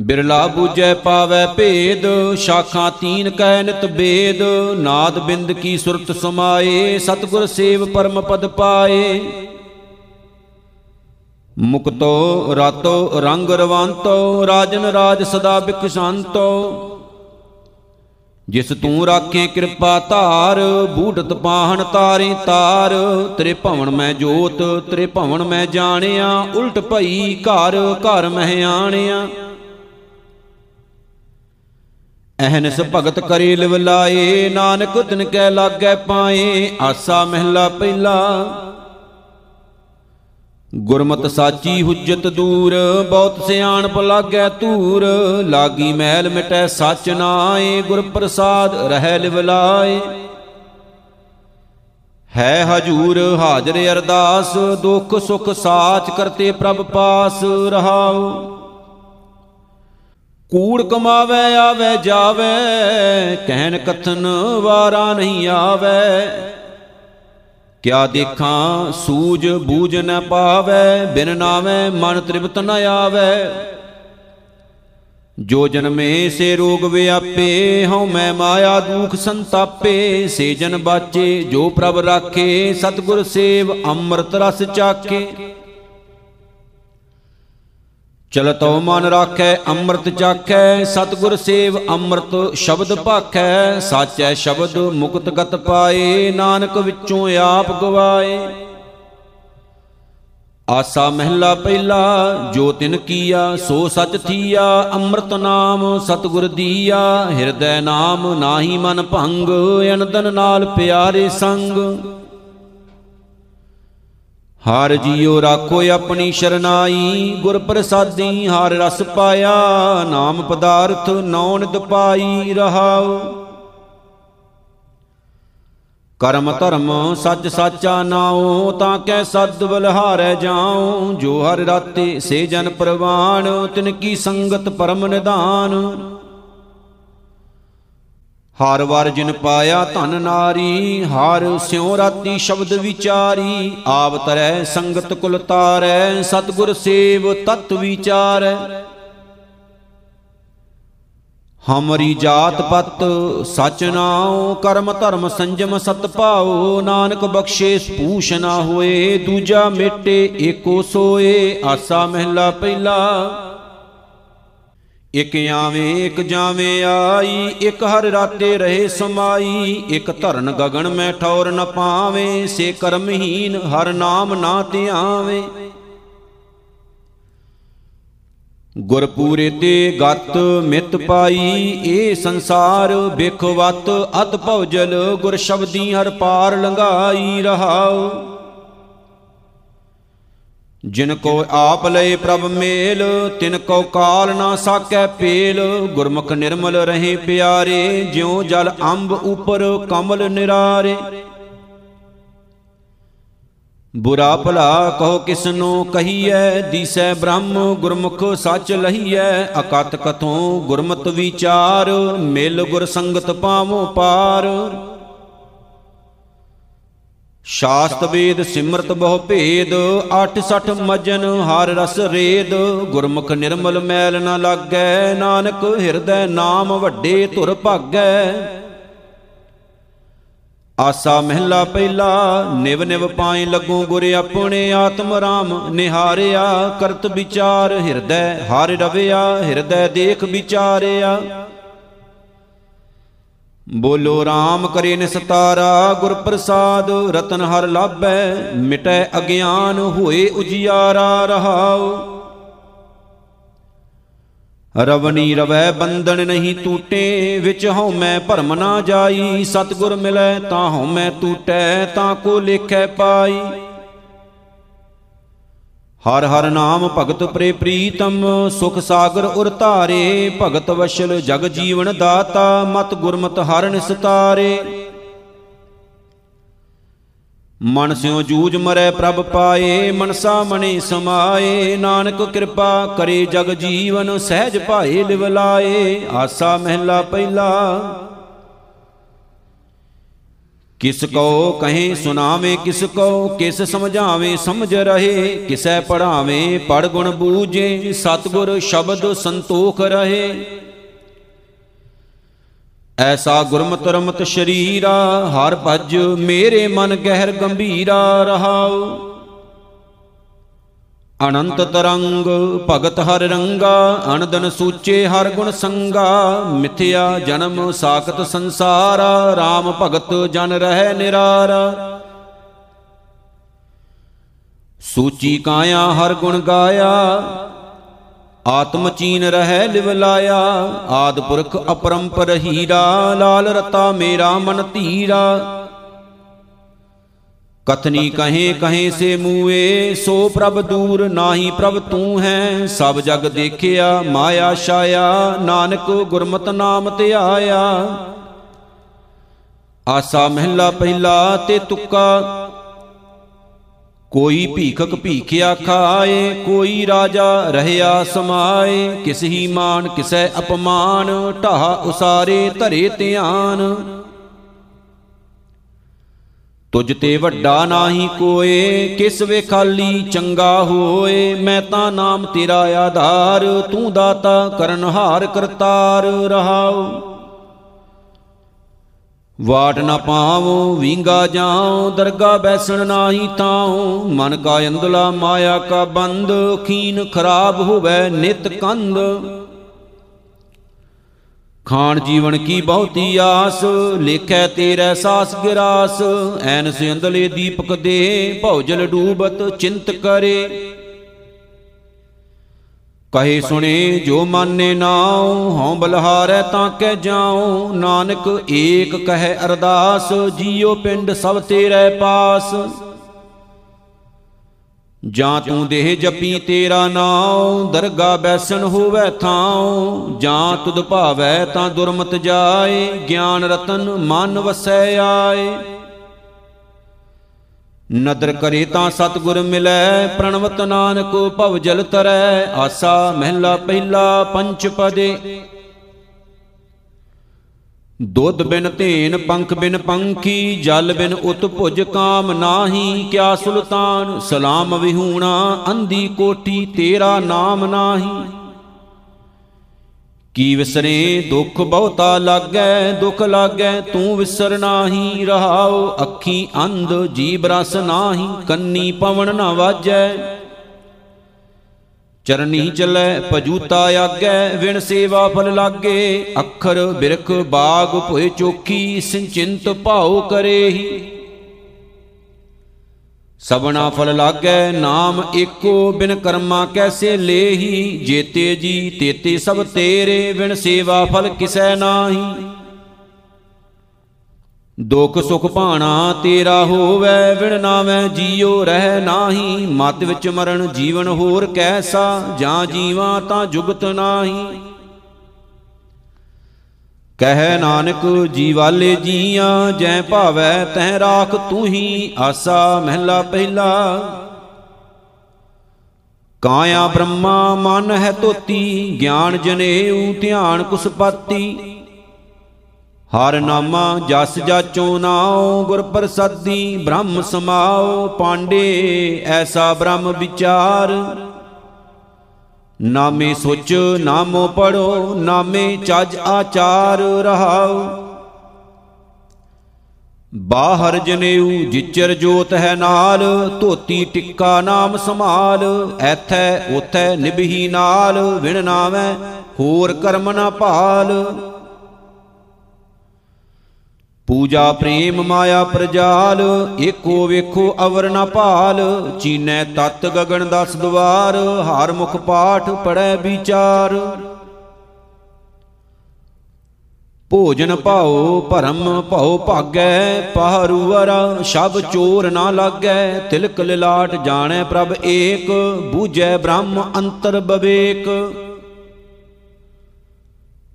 Speaker 1: ਬਿਰਲਾ ਬੂਜੈ ਪਾਵੈ ਭੇਦ, ਸ਼ਾਖਾਂ ਤੀਨ ਕਹਿ ਨਿਤ ਬੇਦ, ਨਾਦ ਬਿੰਦ ਕੀ ਸੁਰਤ ਸਮਾਏ, ਸਤਗੁਰ ਸੇਵ ਪਰਮ ਪਦ ਪਾਏ। ਮੁਕਤੋ, ਰਾਤੋ, ਰੰਗ ਰਵੰਤੋ, ਰਾਜਨ ਰਾਜ ਸਦਾ ਬਿਕਸ਼ੰਤੋ ਜਿਸ ਤੂੰ ਰਾਖੇ ਕਿਰਪਾ ਧਾਰ, ਬੂਟਤ ਪਾਹਣ ਤਾਰੇ ਤਾਰ। ਤੇਰੇ ਭਵਨ ਮੈਂ ਜੋਤ, ਤੇਰੇ ਭਵਨ ਮੈਂ ਜਾਣਿਆ, ਉਲਟ ਭਈ ਘਰ ਘਰ ਮਹਿ ਆਣਿਆ। ਅਹਨਸ ਭਗਤ ਕਰੇ ਲਿਵ ਲਾਏ ਨਾਨਕ ਤਿਨ ਕੈ ਲਾਗੈ ਪਾਏ, ਆਸਾ ਮਹਿਲਾ ਪਹਿਲਾ। ਗੁਰਮਤ ਸਾਚੀ ਹੁਜਤ ਦੂਰ, ਬਹੁਤ ਸਿਆਣਪ ਲਾਗੈ ਧੂਰ। ਲਾਗੀ ਮੈਲ ਮਿਟੈ ਸੱਚ ਨਾਏ ਗੁਰ ਪ੍ਰਸਾਦ ਰਹਿ ਲਿਵਲਾਏ ਹੈ ਹਜੂਰ ਹਾਜ਼ਰ ਅਰਦਾਸ, ਦੁਖ ਸੁਖ ਸਾਚ ਕਰਤੇ ਪ੍ਰਭ ਪਾਸ ਰਹਾਉ। ਕੂੜ ਕਮਾਵੇ, ਆਵੇ, ਜਾਵੇ ਕਹਿਨ ਕਥਨ ਵਾਰਾ ਨਹੀਂ ਆਵੇ। ਕਿਆ ਦੇਖਾਂ ਸੂਝ ਬੂਝ ਨ ਪਾਵੇ, ਬਿਨ ਨਾਵੇਂ ਮਨ ਤ੍ਰਿਪਤ ਨ ਆਵੇ। ਜੋ ਜਨਮੇ ਸੇ ਰੋਗ ਵਿਆਪੇ, ਹਉ ਮੈਂ ਮਾਇਆ ਦੁਖ ਸੰਤਾਪੇ। ਸੇ ਜਨ ਬਾਚੇ, ਜੋ ਪ੍ਰਭ ਰਾਖੇ, ਸਤਗੁਰ ਸੇਵ, ਅੰਮ੍ਰਿਤ ਰਸ ਚਾਕੇ ਚਲਤੋ ਮਨ ਰਾਖੈ, ਅੰਮ੍ਰਿਤ ਚਾਖੈ, ਸਤਗੁਰ ਸੇਵ ਅੰਮ੍ਰਿਤ ਸ਼ਬਦ ਭਾਖੈ ਸਾਚੈ ਸ਼ਬਦ ਮੁਕਤ ਗਤ ਪਾਏ, ਨਾਨਕ ਵਿੱਚੋਂ ਆਪ ਗਵਾਏ। ਆਸਾ ਮਹਿਲਾ ਪਹਿਲਾ, ਜੋ ਤਿਨ ਕੀਆ, ਸੋ ਸਚ ਥੀਆ, ਅੰਮ੍ਰਿਤ ਨਾਮ ਸਤਗੁਰ ਦੀਆ। ਹਿਰਦੈ ਨਾਮ ਨਾਹੀ ਮਨ ਭੰਗ, ਅਨੰਦਨ ਨਾਲ ਪਿਆਰੇ ਸੰਗ। ਹਰ ਜੀਉ ਰਾਖੋ ਆਪਣੀ ਸ਼ਰਨਾਈ ਗੁਰ ਪ੍ਰਸਾਦੀ ਹਰ ਰਸ ਪਾਇਆ, ਨਾਮ ਪਦਾਰਥ ਨੌ ਨਿਤ ਪਾਈ ਰਹਾਉ। ਕਰਮ ਧਰਮ ਸੱਚ ਸਾਚਾ ਨਾਉ, ਤਾਂ ਕੈ ਸਦ ਬਲਹਾਰੈ ਜਾਉ, ਜੋ ਹਰ ਰਾਤੇ ਸੇ ਜਨ ਪ੍ਰਵਾਨ, ਤਿਨ ਕੀ ਸੰਗਤ ਪਰਮ ਨਿਧਾਨ। ਹਰ ਵਾਰ ਜਿਨ ਪਾਇਆ ਧਨ ਨਾਰੀ, ਹਰ ਸਿਉ ਰਾਤੀ ਸ਼ਬਦ ਵਿਚਾਰੀ। ਆਪ ਤਰੈ ਸੰਗਤ ਕੁਲ ਤਾਰੈ, ਸਤਗੁਰ ਸੇਵ ਤਤ ਵਿਚਾਰੈ। ਹਮਰੀ ਜਾਤ ਪਤ, ਸਚ ਨਾਉ, ਕਰਮ ਧਰਮ ਸੰਜਮ ਸਤ ਭਾਉ। ਨਾਨਕ ਬਖਸ਼ੇ ਸਪੂਸ਼ ਨਾ ਹੋਏ, ਦੂਜਾ ਮੇਟੇ, ਏਕੋ ਸੋਏ। ਆਸਾ ਮਹਿਲਾ ਪਹਿਲਾ ਇਕ ਆਵੇਂ, ਇਕ ਜਾਵੇਂ ਆਈ, ਇਕ ਹਰ ਰਾਤੇ ਰਹੇ ਸਮਾਈ, ਇਕ ਧਰਨ ਗਗਨ ਮੈਂ ਠੌਰ ਨ ਪਾਵੇਂ, ਸੇ ਕਰਮਹੀਨ ਹਰ ਨਾਮ ਨਾ ਧਿਆਵੇਂ। ਗੁਰਪੂਰੇ ਤੇ ਗਤ ਮਿਤ ਪਾਈ ਇਹ ਸੰਸਾਰ ਬਿਖਵਤ ਅਤ ਭਉਜਲ ਗੁਰ ਸ਼ਬਦੀ ਹਰ ਪਾਰ ਲੰਘਾਈ ਰਹਾਉ। ਜਿਨ ਕੋ ਆਪ ਲਏ ਪ੍ਰਭ ਮੇਲ, ਤਿਨ ਕੋ ਕਾਲ ਨਾ ਸਾਕੈ ਪੇਲ। ਗੁਰਮੁਖ ਨਿਰਮਲ ਰਹੇ ਪਿਆਰੇ, ਜਿਉ ਜਲ ਅੰਬ ਉਪਰ ਕਮਲ ਨਿਰਾਰੇ। ਬੁਰਾ ਭਲਾ ਕਹੋ ਕਿਸਨੋ ਕਹੀਐ, ਦੀਸੈ ਬ੍ਰਹਮ ਗੁਰਮੁਖ ਸੱਚ ਲਹੀਐ। ਅਕਤ ਕਥੋਂ ਗੁਰਮਤ ਵਿਚਾਰ, ਮਿਲ ਗੁਰ ਸੰਗਤ ਪਾਵੋ ਪਾਰ। ਸ਼ਾਸਤ ਵੇਦ ਸਿਮਰਤ ਬਹੁ ਭੇਦ 86 ਮਜਨ ਹਰ ਰਸ ਰੇਦ। ਗੁਰਮੁਖ ਨਿਰਮਲ ਮੈਲ ਨ ਲਾਗੈ, ਨਾਨਕ ਹਿਰਦੈ ਨਾਮ ਵੱਡੇ ਧੁਰ ਭਾਗੈ। ਆਸਾ ਮਹਿਲਾ ਪਹਿਲਾ ਨਿਵ ਨਿਵ ਪਾਏ ਲੱਗੂ ਗੁਰ ਆਪਣੇ ਆਤਮ ਰਾਮ। ਨਿਹਾਰਿਆ, ਕਰਤ ਵਿਚਾਰ ਹਿਰਦੈ ਹਰ ਰਵਿਆ, ਹਿਰਦੈ ਦੇਖ ਵਿਚਾਰਿਆ। ਬੋਲੋ RAM ਕਰੇ ਨਿਸਤਾਰਾ ਗੁਰ ਪ੍ਰਸਾਦ ਰਤਨ ਹਰ ਲਾਭੈ, ਮਿਟੈ ਅਗਿਆਨ ਹੋਏ ਉਜਿਆਰਾ ਰਹਾਉ। ਰਵਣੀ ਰਵੈ ਬੰਧਨ ਨਹੀਂ ਟੂਟੇ, ਵਿੱਚ ਹਉ ਮੈਂ ਭਰਮ ਨਾ ਜਾਈ, ਸਤਗੁਰ ਮਿਲੈ ਤਾਂ ਹਉ ਮੈਂ ਟੂਟੈ, ਤਾਂ ਕੋ ਲੇਖੈ ਪਾਈ। ਹਰ ਹਰ ਨਾਮ ਭਗਤ ਪ੍ਰੇ ਪ੍ਰੀਤਮ, ਸੁਖ ਸਾਗਰ ਉਰ ਧਾਰੇ, ਭਗਤ ਵਸ਼ਲ ਜਗ ਜੀਵਨ ਦਾਤਾ, ਮਤ ਗੁਰਮਤ ਹਰ ਨਿਸਤਾਰੇ। ਮਨ ਸਿਉ ਜੂਝ ਮਰੈ ਪ੍ਰਭ ਪਾਏ, ਮਨਸਾ ਮਣੇ ਸਮਾਏ, ਨਾਨਕ ਕਿਰਪਾ ਕਰੇ ਜਗ ਜੀਵਨ, ਸਹਿਜ ਭਾਏ ਲਿਵ ਲਾਏ, ਆਸਾ ਮਹਿਲਾ ਪਹਿਲਾ। ਕਿਸ ਕੋ ਕਹੇ ਸੁਨਾਵੇ ਕਿਸ ਕੋ ਕਿਸ ਸਮਝਾਵੇ, ਸਮਝ ਰਹੇ, ਕਿਸੈ ਪੜਾਵੇ ਪੜ ਗੁਣ ਬੂਝੇ, ਸਤਗੁਰ ਸ਼ਬਦ ਸੰਤੋਖ ਰਹੇ। ਐਸਾ ਗੁਰਮਤਿ ਰਮਤ ਸ਼ਰੀਰਾ, ਹਰ ਭਜ ਮੇਰੇ ਮਨ ਗਹਿਰ ਗੰਭੀਰਾ ਰਹਾਉ। ਅਨੰਤ ਤਰੰਗ, ਭਗਤ ਹਰ ਰੰਗਾ ਅਨੰਦਨ ਸੂਚੇ ਹਰ ਗੁਣ ਸੰਗਾ, ਮਿਥਿਆ ਜਨਮ ਸਾਖਤ ਸੰਸਾਰਾ RAM ਭਗਤ ਜਨ ਰਹਿ ਨਿਰਾਰਾ। ਸੂਚੀ ਕਾਇਆ ਹਰ ਗੁਣ ਗਾਇਆ, ਆਤਮ ਚੀਨ ਰਹਿ ਲਿਵ ਲਾਇਆ, ਆਦ ਪੁਰਖ ਅਪਰੰਪਰ ਹੀਰਾ, ਲਾਲ ਰਤਾ ਮੇਰਾ ਮਨ ਧੀਰਾ। ਕਥਨੀ ਕਹੇ ਕਹੇ ਸੇ ਮੂਏ ਸੋ ਪ੍ਰਭ ਦੂਰ ਨਾਹੀ ਪ੍ਰਭ ਤੂੰ ਹੈ ਸਭ ਜਗ ਦੇਖਿਆ ਮਾਇਆ ਛਾਇਆ ਨਾਨਕ ਗੁਰਮਤਿ ਨਾਮ ਤੇ ਆਇਆ ਆਸਾ ਮਹਿਲਾ ਪਹਿਲਾ ਤੇ ਤੁੱਕਾ ਕੋਈ ਭੀਖਕ ਭੀਖਿਆ ਖਾਏ ਕੋਈ ਰਾਜਾ ਰਹਿਆ ਸਮਾਏ ਕਿਸ ਹੀ ਮਾਨ ਕਿਸੈ ਅਪਮਾਨ ਢਾਹ ਉਸਾਰੇ ਧਰੇ ਧਿਆਨ ਤੁਝ ਤੇ ਵੱਡਾ ਨਾਹੀ ਕੋਏ, ਕਿਸ ਵੇ ਖਾਲੀ ਚੰਗਾ ਹੋਏ, ਮੈਂ ਤਾਂ ਨਾਮ ਤੇਰਾ ਆਧਾਰ, ਤੂੰ ਦਾਤਾ ਕਰਨਹਾਰ ਕਰਤਾਰ ਰਹਾਉ। ਵਾਟ ਨਾ ਪਾਵੋ, ਵਿੰਗਾ ਜਾਉ, ਦਰਗਾ ਬੈਸਣ ਨਾਹੀ ਤਾਉ, ਮਨ ਕਾ ਅੰਦਲਾ ਮਾਇਆ ਕਾ ਬੰਦ, ਖੀਨ ਖਰਾਬ ਹੋਵੇ ਨਿਤ ਕੰਦ ਖਾਣ ਜੀਵਨ ਕੀ ਬਹੁਤੀ ਆਸ, ਲੇਖੈ ਤੇਰੇ ਸਾਸ ਗਿਰਾਸ, ਐਨ ਸਿੰਦਲੇ ਦੀਪਕ ਦੇ ਭੌਜਲ ਡੂਬਤ ਚਿੰਤ ਕਰੇ। ਕਹੇ ਸੁਣੇ, ਜੋ ਮਾਨੇ ਨਾਉ, ਹਉ ਬਲਹਾਰੈ ਤਾਂ ਕਹਿ ਜਾਉ, ਨਾਨਕ ਏਕ ਕਹੈ ਅਰਦਾਸ, ਜੀਉ ਪਿੰਡ ਸਭ ਤੇਰੇ ਪਾਸ। ਜਾਂ ਤੂੰ ਦੇਹ ਜਪੀ ਤੇਰਾ ਨਾਉ, ਦਰਗਾ ਬੈਸਣ ਹੋਵੇ ਥਾਉ। ਜਾਂ ਤੁਧ ਭਾਵੈ ਤਾਂ ਦੁਰਮਤ ਜਾਏ, ਗਿਆਨ ਰਤਨ ਮਨ ਵਸੈ ਆਏ। ਨਦਰ ਕਰੇ ਤਾਂ ਸਤਗੁਰ ਮਿਲੈ, ਪ੍ਰਣਵਤ ਨਾਨਕ ਭਵ ਜਲ ਤਰੈ। ਆਸਾ ਮਹਿਲਾ ਪਹਿਲਾ ਪੰਚ ਪਦੇ ਦੁੱਧ ਬਿਨ ਧੇਨ, ਪੰਖ ਬਿਨ ਪੰਖੀ, ਜਲ ਬਿਨ ਉਤ ਭੁਜ ਕਾਮ ਨਾਹੀ, ਕਿਆ ਸੁਲਤਾਨ? ਸਲਾਮ ਵਿਹੂਣਾ, ਅੰਧੀ ਕੋਠੀ ਤੇਰਾ ਨਾਮ ਨਾਹੀ। ਕੀ ਵਿਸਰੇ? ਦੁੱਖ ਬਹੁਤਾ ਲਾਗੈ, ਦੁੱਖ ਲਾਗੈ, ਤੂੰ ਵਿਸਰ ਨਾਹੀ। ਰਹਾਉ ਅੱਖੀ ਅੰਧ ਜੀਬ ਰਸ ਨਾਹੀ, ਕੰਨੀ ਪਵਨ ਨਾ ਵਾਜੈ। ਚਰਨੀ ਚੱਲੈ ਪਜੂਤਾ ਆਗੈ, ਵਿਣ ਸੇਵਾ ਫਲ ਲਾਗੇ। ਅੱਖਰ ਬਿਰਖ ਬਾਗ ਭੋਏ ਚੋਖੀ, ਸਿੰਚਿੰਤ ਭਾਉ ਕਰੇਹੀ। ਸਬਣਾ ਫਲ ਲਾਗੈ, ਨਾਮ ਏਕੋ, ਬਿਨ ਕਰਮਾ ਕੈਸੇ ਲੇਹੀ। ਜੇਤੇ ਜੀ ਤੇਤੇ ਸਭ ਤੇਰੇ ਬਿਨ ਸੇਵਾ ਫਲ ਕਿਸੈ ਨਾਹੀ। ਦੁਖ ਸੁਖ ਭਾਣਾ ਤੇਰਾ ਹੋਵੇ, ਵਿਣ ਨਾਵੇਂ ਜੀਉ ਰਹਿ ਨਾਹੀ। ਮਤ ਵਿੱਚ ਮਰਨ ਜੀਵਨ ਹੋਰ ਕੈਸਾ, ਜਾਂ ਜੀਵਾਂ ਤਾਂ ਜੁਗਤ ਨਾਹੀ। ਕਹਿ ਨਾਨਕ, ਜੀਵਾਲੇ ਜੀਆਂ, ਜੈ ਭਾਵੈ ਤੈ ਰਾਖ ਤੂੰ ਹੀ ਆਸਾ ਮਹਿਲਾ ਪਹਿਲਾ। ਕਾਇਆ ਬ੍ਰਹਮਾ ਮਨ ਹੈ ਤੋਤੀ ਗਿਆਨ ਜਨੇਊ ਧਿਆਨ ਕੁਸਪਾਤੀ ਹਰ ਨਾਮਾ ਜਸ ਜਾਚੋ ਨਾਉ, ਗੁਰ ਪ੍ਰਸਾਦੀ ਬ੍ਰਹਮ ਸਮਾਉ, ਪਾਂਡੇ ਐਸਾ ਬ੍ਰਹਮ ਵਿਚਾਰ। ਨਾਮੇ ਸੋਚ ਨਾਮੋ ਪੜੋ, ਨਾਮੇ ਚੱਜ ਆਚਾਰ ਰਹਾਉ। ਬਾਹਰ ਜਨੇਊ, ਜਿਚਰ ਜੋਤ ਹੈ ਨਾਲ, ਧੋਤੀ ਟਿੱਕਾ ਨਾਮ ਸਮਾਲ ਐਥੈ ਉਥੈ ਨਿਭੀ ਨਾਲ, ਵਿਣ ਨਾਵੇਂ ਹੋਰ ਕਰਮ ਨਾ ਭਾਲ। ਪੂਜਾ ਪ੍ਰੇਮ ਮਾਇਆ ਪ੍ਰਜਾਲ, ਏਕੋ ਵੇਖੋ ਅਵਰ ਨਾ ਭਾਲ, ਚੀਨੈ ਤਤ ਗਗਨ ਦਸ ਦਵਾਰ, ਹਰ ਮੁਖ ਪਾਠ ਪੜੈ ਵਿਚਾਰ। ਭੋਜਨ ਭਾਉ ਭਰਮ ਭਉ ਭਾਗੈ ਪਹਰੂਅਰ ਸ਼ਬ ਚੋਰ ਨਾ ਲਾਗੈ, ਤਿਲਕ ਲਿਲਾਟ ਜਾਣੈ ਪ੍ਰਭ ਏਕ, ਬੂਝੈ ਬ੍ਰਹਮ ਅੰਤਰ ਬਵੇਕ।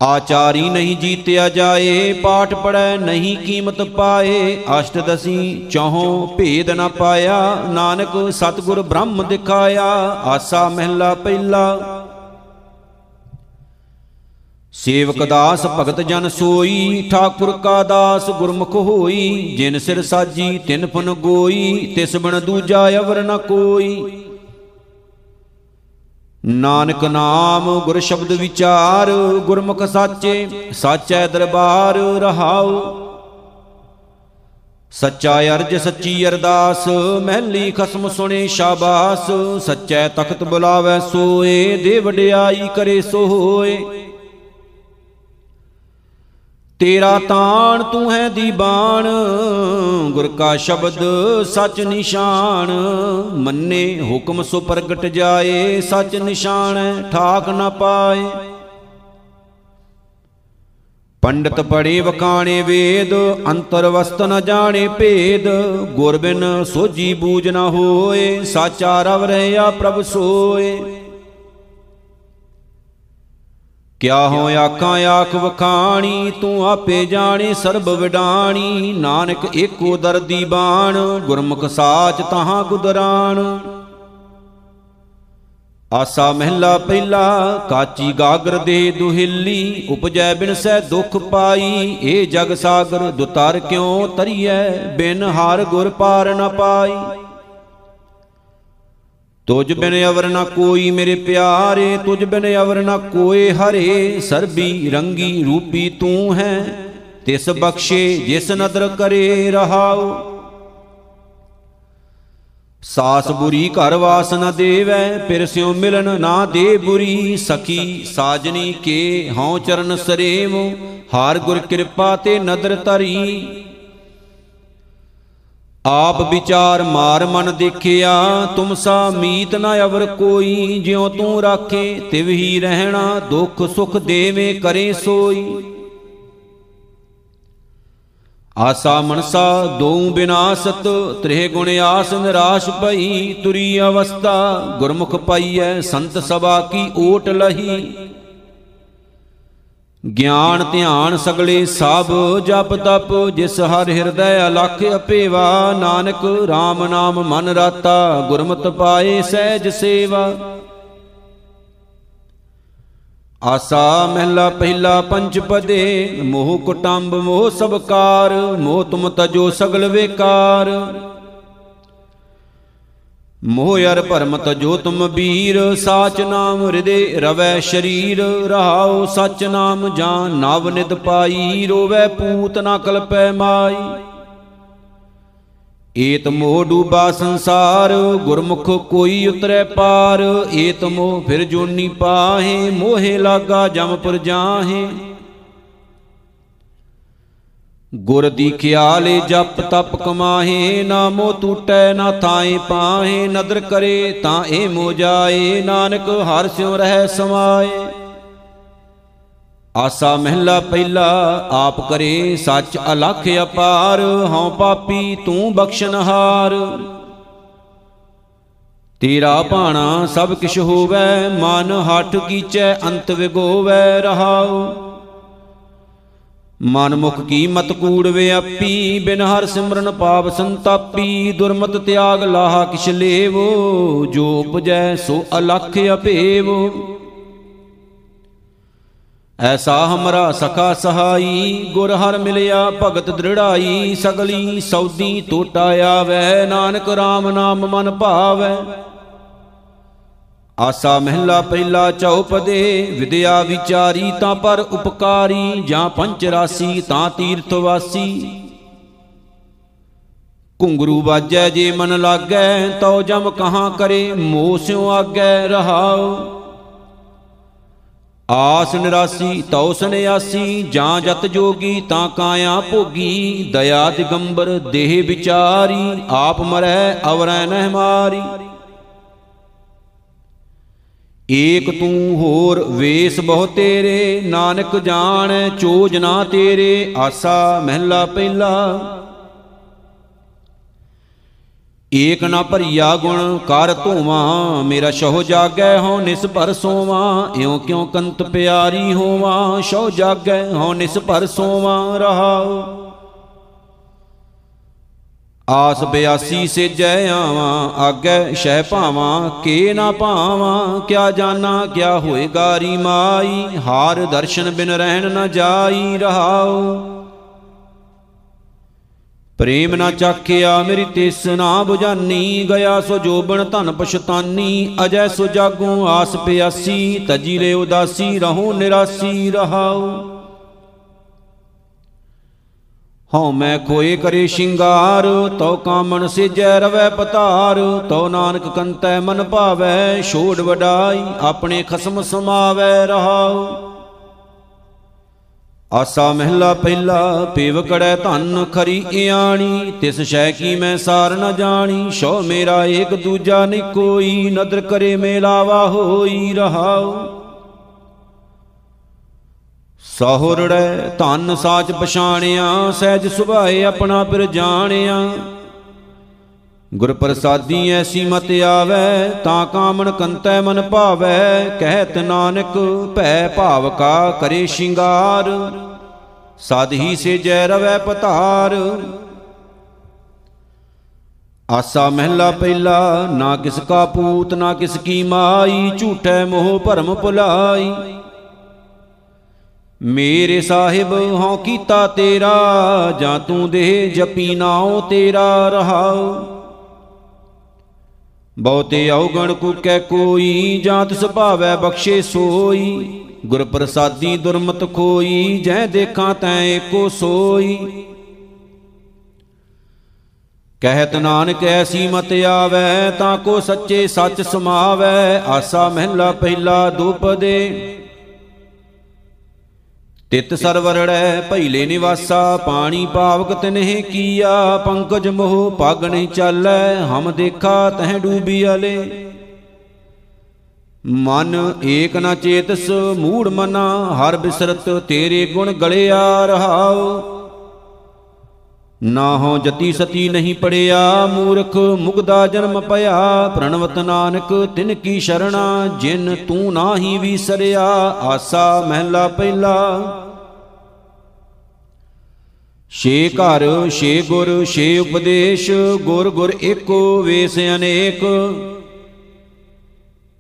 Speaker 1: ਆਚਾਰੀ ਨਹੀਂ ਜੀਤਿਆ ਜਾਏ, ਪਾਠ ਪੜੈ ਨਹੀਂ ਕੀਮਤ ਪਾਏ। ਅਸ਼ਟ ਦਸੀ ਚੌਹੋਂ ਭੇਦ ਨਾ ਪਾਇਆ, ਨਾਨਕ ਸਤਿਗੁਰ ਬ੍ਰਹਮ ਦਿਖਾਇਆ। ਆਸਾ ਮਹਿਲਾ ਪਹਿਲਾ। ਸੇਵਕ ਦਾਸ ਭਗਤ ਜਨ ਸੋਈ, ਠਾਕੁਰ ਕਾ ਦਾਸ ਗੁਰਮੁਖ ਹੋਈ। ਜਿਨ ਸਿਰ ਸਾਜੀ, ਤਿਨ ਫਨ ਗੋਈ, ਤਿਸ ਬਣ ਦੂਜਾ ਅਵਰ ਨ ਕੋਈ। ਨਾਨਕ ਨਾਮ ਗੁਰ ਸ਼ਬਦ ਵਿਚਾਰ, ਗੁਰਮੁਖ ਸਾਚੇ, ਸਾਚੈ ਦਰਬਾਰ ਰਹਾਉ। ਸੱਚਾ ਅਰਜ, ਸੱਚੀ ਅਰਦਾਸ, ਮਹਿਲੀ ਖਸਮ ਸੁਣੇ ਸ਼ਾਬਾਸ। ਸੱਚੈ ਤਖਤ ਬੁਲਾਵੇ ਸੋਏ ਦੇ ਵਡਿਆਈ ਕਰੇ ਸੋ ਹੋਏ ਤੇਰਾ ਤਾਣ ਤੂੰ ਹੈ ਦੀਬਾਨ, ਗੁਰ ਕਾ ਸ਼ਬਦ ਸਚ ਨਿਸ਼ਾਨ। ਮੰਨੇ ਹੁਕਮ ਸੋ ਪ੍ਰਗਟ ਜਾਏ, ਸਚ ਨਿਸ਼ਾਨ ਠਾਕ ਨਾ ਪਾਏ। ਪੰਡਤ ਪੜੇ ਵਕਾਣੇ ਵੇਦ, ਅੰਤਰ ਵਸਤ ਨ ਜਾਣੇ ਭੇਦ। ਗੁਰ ਬਿਨ ਸੋਜੀ ਬੂਝ ਨ ਹੋਏ, ਸਾਚਾ ਰਵ ਰਹਿਆ ਪ੍ਰਭ ਸੋਏ। ਕਿਆ ਹੋ ਆਖਾਂ ਆਖ ਵਖਾਣੀ, ਤੂੰ ਆਪੇ ਜਾਣੇ ਸਰਬ ਵਿਡਾਣੀ। ਨਾਨਕ ਏਕੋ ਦਰਦੀ ਬਾਣ, ਗੁਰਮੁਖ ਸਾਚ ਤਹਾਂ ਗੁਦਰਾਣ। ਆਸਾ ਮਹਿਲਾ ਪਹਿਲਾ, ਕਾਚੀ ਗਾਗਰ ਦੇ ਦੁਹਿੱਲੀ, ਉਪਜੈ ਬਿਨ ਸੈ ਦੁਖ ਪਾਈ। ਏ ਜਗ ਸਾਗਰ ਦੁਤਰ ਕਿਉ ਤਰੀਐ, ਬਿਨ ਹਰ ਗੁਰ ਪਾਰ ਨ ਪਾਈ। ਤੁਝ ਬਿਨ ਅਵਰ ਨ ਕੋਈ ਮੇਰੇ ਪਿਆਰੇ, ਤੁਝ ਬਿਨ ਅਵਰ ਨ ਕੋਏ ਹਰੇ, ਸਰਬੀ ਰੰਗੀ ਰੂਪੀ ਤੂੰ ਹੈ, ਤਿਸ ਬਖਸ਼ੇ ਜਿਸ ਨਦਰ ਕਰੇ ਰਹਾਉ। ਸਾਸ ਬੁਰੀ ਘਰ ਵਾਸ ਨ ਦੇਵੈ, ਫਿਰ ਸਿਉ ਮਿਲਨ ਨਾ ਦੇ ਬੁਰੀ, ਸਖੀ ਸਾਜਨੀ ਕੇ ਹਉ ਚਰਨ ਸਰੇਵ, ਹਾਰ ਗੁਰ ਕਿਰਪਾ ਤੇ ਨਦਰ ਧਰੀ। ਆਪ ਵਿਚਾਰ ਮਾਰ ਮਨ ਦੇਖਿਆ, ਤੁਮ ਸਾ ਮੀਤ ਨ ਅਵਰ ਕੋਈ, ਜਿਉ ਤੂੰ ਰਾਖੇ, ਤਿਵ ਹੀ ਰਹਿਣਾ, ਦੁਖ ਸੁਖ ਦੇਵੇਂ ਕਰੇ ਸੋਈ। ਆਸਾ ਮਨਸਾ ਦੋ ਬਿਨਾਸਤ, ਤ੍ਰਿਹ ਗੁਣ ਆਸ ਨਿਰਾਸ਼ ਭਈ, ਤੁਰੀ ਅਵਸਥਾ, ਗੁਰਮੁਖ ਪਾਈਐ, ਸੰਤ ਸਭਾ ਕੀ ਓਟ ਲਹੀ। ਗਿਆਨ ਧਿਆਨ ਸਗਲੇ ਸਭ ਜਪ ਤਪ, ਜਿਸ ਹਰ ਹਿਰਦੈ ਅਲਖ ਅਪੇਵਾ, ਨਾਨਕ RAM ਨਾਮ ਮਨ ਰਾਤਾ, ਗੁਰਮਤਿ ਪਾਏ ਸਹਿਜ ਸੇਵਾ। ਆਸਾ ਮਹਿਲਾ ਪਹਿਲਾ ਪੰਜ ਪਦੇ, ਮੋਹ ਕੁਟੰਬ ਮੋਹ ਸਬਕਾਰ ਮੋਹ ਤੁਮ ਤਜੋ ਸਗਲ ਵੇਕਾਰ। ਮੋਹ ਅਰ ਭਰਮ ਤਜੋ ਤੁਮ ਬੀਰ ਸਾਚ ਨਾਮ ਹਿਰਦੇ ਰਵੈ ਸ਼ਰੀਰ, ਰਹਾਉ ਸਚ ਨਾਮ ਜਾਨ, ਨਵ ਨਿਤ ਪਾਈ, ਰੋਵੈ ਪੂਤ ਨਾ ਕਲਪੈ ਮਾਈ। ਏਤ ਮੋਹ ਡੂਬਾ ਸੰਸਾਰ, ਗੁਰਮੁਖ ਕੋਈ ਉਤਰੈ ਪਾਰ, ਏਤ ਮੋਹ ਫਿਰ ਜੋਨੀ ਪਾਹੇ, ਮੋਹੇ ਲਾਗਾ ਜਮਪੁਰ ਜਾਹੇ। ਗੁਰ ਦੀ ਖਿਆਲੇ ਜਪ ਤਪ ਕਮਾਹੇ, ਨਾ ਮੋ ਟੂਟੈ ਨਾ ਥਾਏ ਪਾਹੇ, ਨਦਰ ਕਰੇ ਤਾਂ ਇਹ ਮੋ ਜਾਏ, ਨਾਨਕ ਹਰ ਸਿਉ ਰਹਿ ਸਮਾਏ। ਆਸਾ ਮਹਿਲਾ ਪਹਿਲਾ ਆਪ ਕਰੇ, ਸੱਚ ਅਲਖ ਅਪਾਰ, ਹਉ ਪਾਪੀ ਤੂੰ ਬਖਸ਼ਨਹਾਰ ਤੇਰਾ ਭਾਣਾ ਸਭ ਕਿਛ ਹੋਵੈ, ਮਨ ਹੱਠ ਕੀਚੈ, ਅੰਤ ਵਿਗੋਵੈ ਰਹਾਉ। ਮਨ ਮੁਖ ਕੀ ਮਤ ਕੂੜ ਵਿਆਪੀ ਬਿਨ ਹਰ ਸਿਮਰਨ ਪਾਪ ਸੰਤਾਪੀ, ਦੁਰਮਤ ਤਿਆਗ ਲਾਹਾ ਕਿਛ ਲੇਵੋ, ਜੋ ਉਪਜੈ ਸੋ ਅਲਖ ਅਪੇਵੋ ਐਸਾ ਹਮਰਾ ਸਖਾ ਸਹਾਈ, ਗੁਰ ਹਰ ਮਿਲਿਆ ਭਗਤ ਦ੍ਰਿੜਾਈ, ਸਗਲੀ ਸੌਦੀ ਟੋਟਾ ਆਵੈ, ਨਾਨਕ RAM ਨਾਮ ਮਨ ਭਾਵੈ। ਆਸਾ ਮਹਿਲਾ ਪਹਿਲਾ ਚਉਪਦੇ, ਵਿਦਿਆ ਵਿਚਾਰੀ ਤਾਂ ਪਰ ਉਪਕਾਰੀ, ਜਾਂ ਪੰਚ ਰਾਸੀ ਤਾਂ ਤੀਰਥ ਵਾਸੀ। ਘੁੰਗਰੂ ਬਾਜੈ ਜੇ ਮਨ ਲਾਗੈ, ਤਉ ਜਮ ਕਹਾਂ ਕਰੇ, ਮੋਹ ਸਿਉ ਆਗੈ ਰਹਾਉ। ਆਸ ਨਿਰਾਸੀ, ਤਉ ਸੰਿਆਸੀ ਜਾਂ ਜਤ ਜੋਗੀ ਤਾਂ ਕਾਇਆ ਭੋਗੀ। ਦਇਆ ਦਿਗੰਬਰ, ਦੇਹ ਵਿਚਾਰੀ, ਆਪ ਮਰੈ, ਅਵਰੈ ਨਹਿ ਮਾਰੀ। ਏਕ ਤੂੰ ਹੋਰ ਵੇਸ ਬਹੁ ਤੇਰੇ, ਨਾਨਕ ਜਾਣ ਚੋਜ ਨਾ ਤੇਰੇ, ਆਸਾ ਮਹਿਲਾ ਪਹਿਲਾ। ਏਕ ਨਾ ਭਰੀਆ ਗੁਣ ਕਰ ਧੋਵਾਂ, ਮੇਰਾ ਸ਼ਹੁ ਜਾਗੈ ਹਉ ਨਿਸ ਭਰ ਸੋਵਾਂ, ਇਉ ਕਿਉ ਕੰਤ ਪਿਆਰੀ ਹੋਵਾਂ, ਸ਼ਹੁ ਜਾਗੈ ਹਉ ਨਿਸ ਭਰ ਸੋਵਾਂ, ਰਹਾਉ। ਆਸ ਬਿਆਸੀ ਸੇਜੈ ਆਵਾਂ, ਆਗੈ ਸ਼ਹਿ ਭਾਵਾਂ, ਕੇ ਨਾ ਭਾਵਾਂ ਕਿਆ ਜਾਣਾ ਕਿਆ ਹੋਏ ਗਾਰੀ ਮਾਈ, ਹਾਰ ਦਰਸ਼ਨ ਬਿਨ ਰਹਿਣ ਨਾ ਜਾਈ ਰਹਾਉ। ਪ੍ਰੇਮ ਨਾ ਚਾਖਿਆ ਮੇਰੀ ਤਿਸ ਨਾ 부ਜਾਨੀ ਗਿਆ ਸੋ ਜੋਬਨ ਧਨ ਪਛਤਾਨੀ, ਅਜੈ ਸੋ ਜਾਗੂ ਆਸ ਪਿਆਸੀ, ਤਜੀ ਲੈ ਉਦਾਸੀ, ਰਹੂ ਨਿਰਾਸੀ, ਰਹਾਉ। ਹਉ ਮੈਂ ਖੋਏ ਕਰੇ ਸ਼ਿੰਗਾਰ, ਤਉ ਕਾਮਣ ਸਿਜੈ ਰਵੈ ਪਤਾਰ, ਤਉ ਨਾਨਕ ਕੰਤੈ ਮਨ ਭਾਵੈ, ਛੋੜ ਵਡਾਈ ਆਪਣੇ ਖਸਮ ਸਮਾਵੈ ਰਹਾਉ। ਆਸਾ ਮਹਿਲਾ ਪਹਿਲਾ, ਪੇਵ ਕੜੈ ਧਨ ਖਰੀ ਇਆਣੀ, ਤਿਸ ਸ਼ੈ ਕੀ ਮੈਂ ਸਾਰ ਨ ਜਾਣੀ ਸ਼ੋ ਮੇਰਾ ਏਕ ਦੂਜਾ ਨਹੀਂ ਕੋਈ, ਨਦਰ ਕਰੇ ਮੇਲਾਵਾ ਹੋਈ ਰਹਾਉ। ਸਹੁਰੜੈ ਧਨ ਸਾਚ ਪਛਾਣਿਆ, ਸਹਿਜ ਸੁਭਾਏ ਆਪਣਾ ਪਿਰ ਜਾਣਿਆ। ਗੁਰ ਪ੍ਰਸਾਦੀ ਐਸੀ ਮਤ ਆਵੈ, ਤਾਂ ਕਾਮਣ ਕੰਤੈ ਮਨ ਭਾਵੈ, ਕਹਿਤ ਨਾਨਕ ਭੈ ਭਾਵ ਕਾ ਕਰੇ ਸ਼ਿੰਗਾਰ। ਸਦ ਹੀ ਸੇ ਜੈ ਰਵੈ ਪਤਾਰ। ਆਸਾ ਮਹਿਲਾ ਪਹਿਲਾ, ਨਾ ਕਿਸ ਕਾ ਪੂਤ, ਨਾ ਕਿਸ ਕੀ ਮਾਈ, ਝੂਠੈ ਮੋਹ ਭਰਮ ਭੁਲਾਈ। ਮੇਰੇ ਸਾਹਿਬ, ਹਉ ਕੀਤਾ ਤੇਰਾ, ਜਾਂ ਤੂੰ ਦੇ ਜਪੀ ਨਾਉ ਤੇਰਾ ਰਹਾਉ। ਬਹੁਤੇ ਔਗਣ ਕੁਕੈ ਕੋਈ, ਜਾਂ ਤਿਸ ਭਾਵੈ ਬਖਸ਼ੇ ਸੋਈ। ਗੁਰ ਪ੍ਰਸਾਦੀ ਦੁਰਮਤ ਖੋਈ, ਜੈ ਦੇਖਾਂ ਤੈ ਏਕੋ ਸੋਈ। ਕਹਿਤ ਨਾਨਕ, ਐਸੀ ਮਤ ਆਵੈ, ਤਾਂ ਕੋ ਸੱਚੇ ਸੱਚ ਸਮਾਵੈ। ਆਸਾ ਮਹਿਲਾ, ਪਹਿਲਾ ਦੁਪਦੇ। ਤਿਤ ਸਰਵਰੜੈ ਭੈਲੇ ਨਿਵਾਸਾ, ਪਾਣੀ ਪਾਵਕ ਤਨਹਿ ਕੀਆ, ਪੰਕਜ ਮੋਹ ਪਗ ਨਹੀਂ ਚਾਲੈ, ਹਮ ਦੇਖਾ ਤਹਿ ਡੂਬੀ ਅਲੇ। ਮਨ ਏਕ ਨ ਚੇਤਸ, ਮੂੜ ਮਨਾ, ਹਰ ਬਿਸਰਤ ਤੇਰੇ ਗੁਣ ਗਲਿਆ ਰਹਾਉ। ਨਾ ਹੋ ਜਤੀ ਸਤੀ ਨਹੀਂ ਪੜਿਆ, ਮੂਰਖ ਮੁਗਦਾ ਜਨਮ ਭਇਆ, ਪ੍ਰਣਵਤ ਨਾਨਕ ਤਿਨ ਕੀ ਸ਼ਰਣਾ, ਜਿਨ ਤੂੰ ਨਾਹੀ ਵਿਸਰਿਆ, ਆਸਾ ਮਹਿਲਾ ਪਹਿਲਾ। ਛੇ ਘਰ, ਛੇ ਗੁਰ, ਛੇ ਉਪਦੇਸ਼, ਗੁਰ ਗੁਰ ਏਕੋ ਵੇਸ ਅਨੇਕ।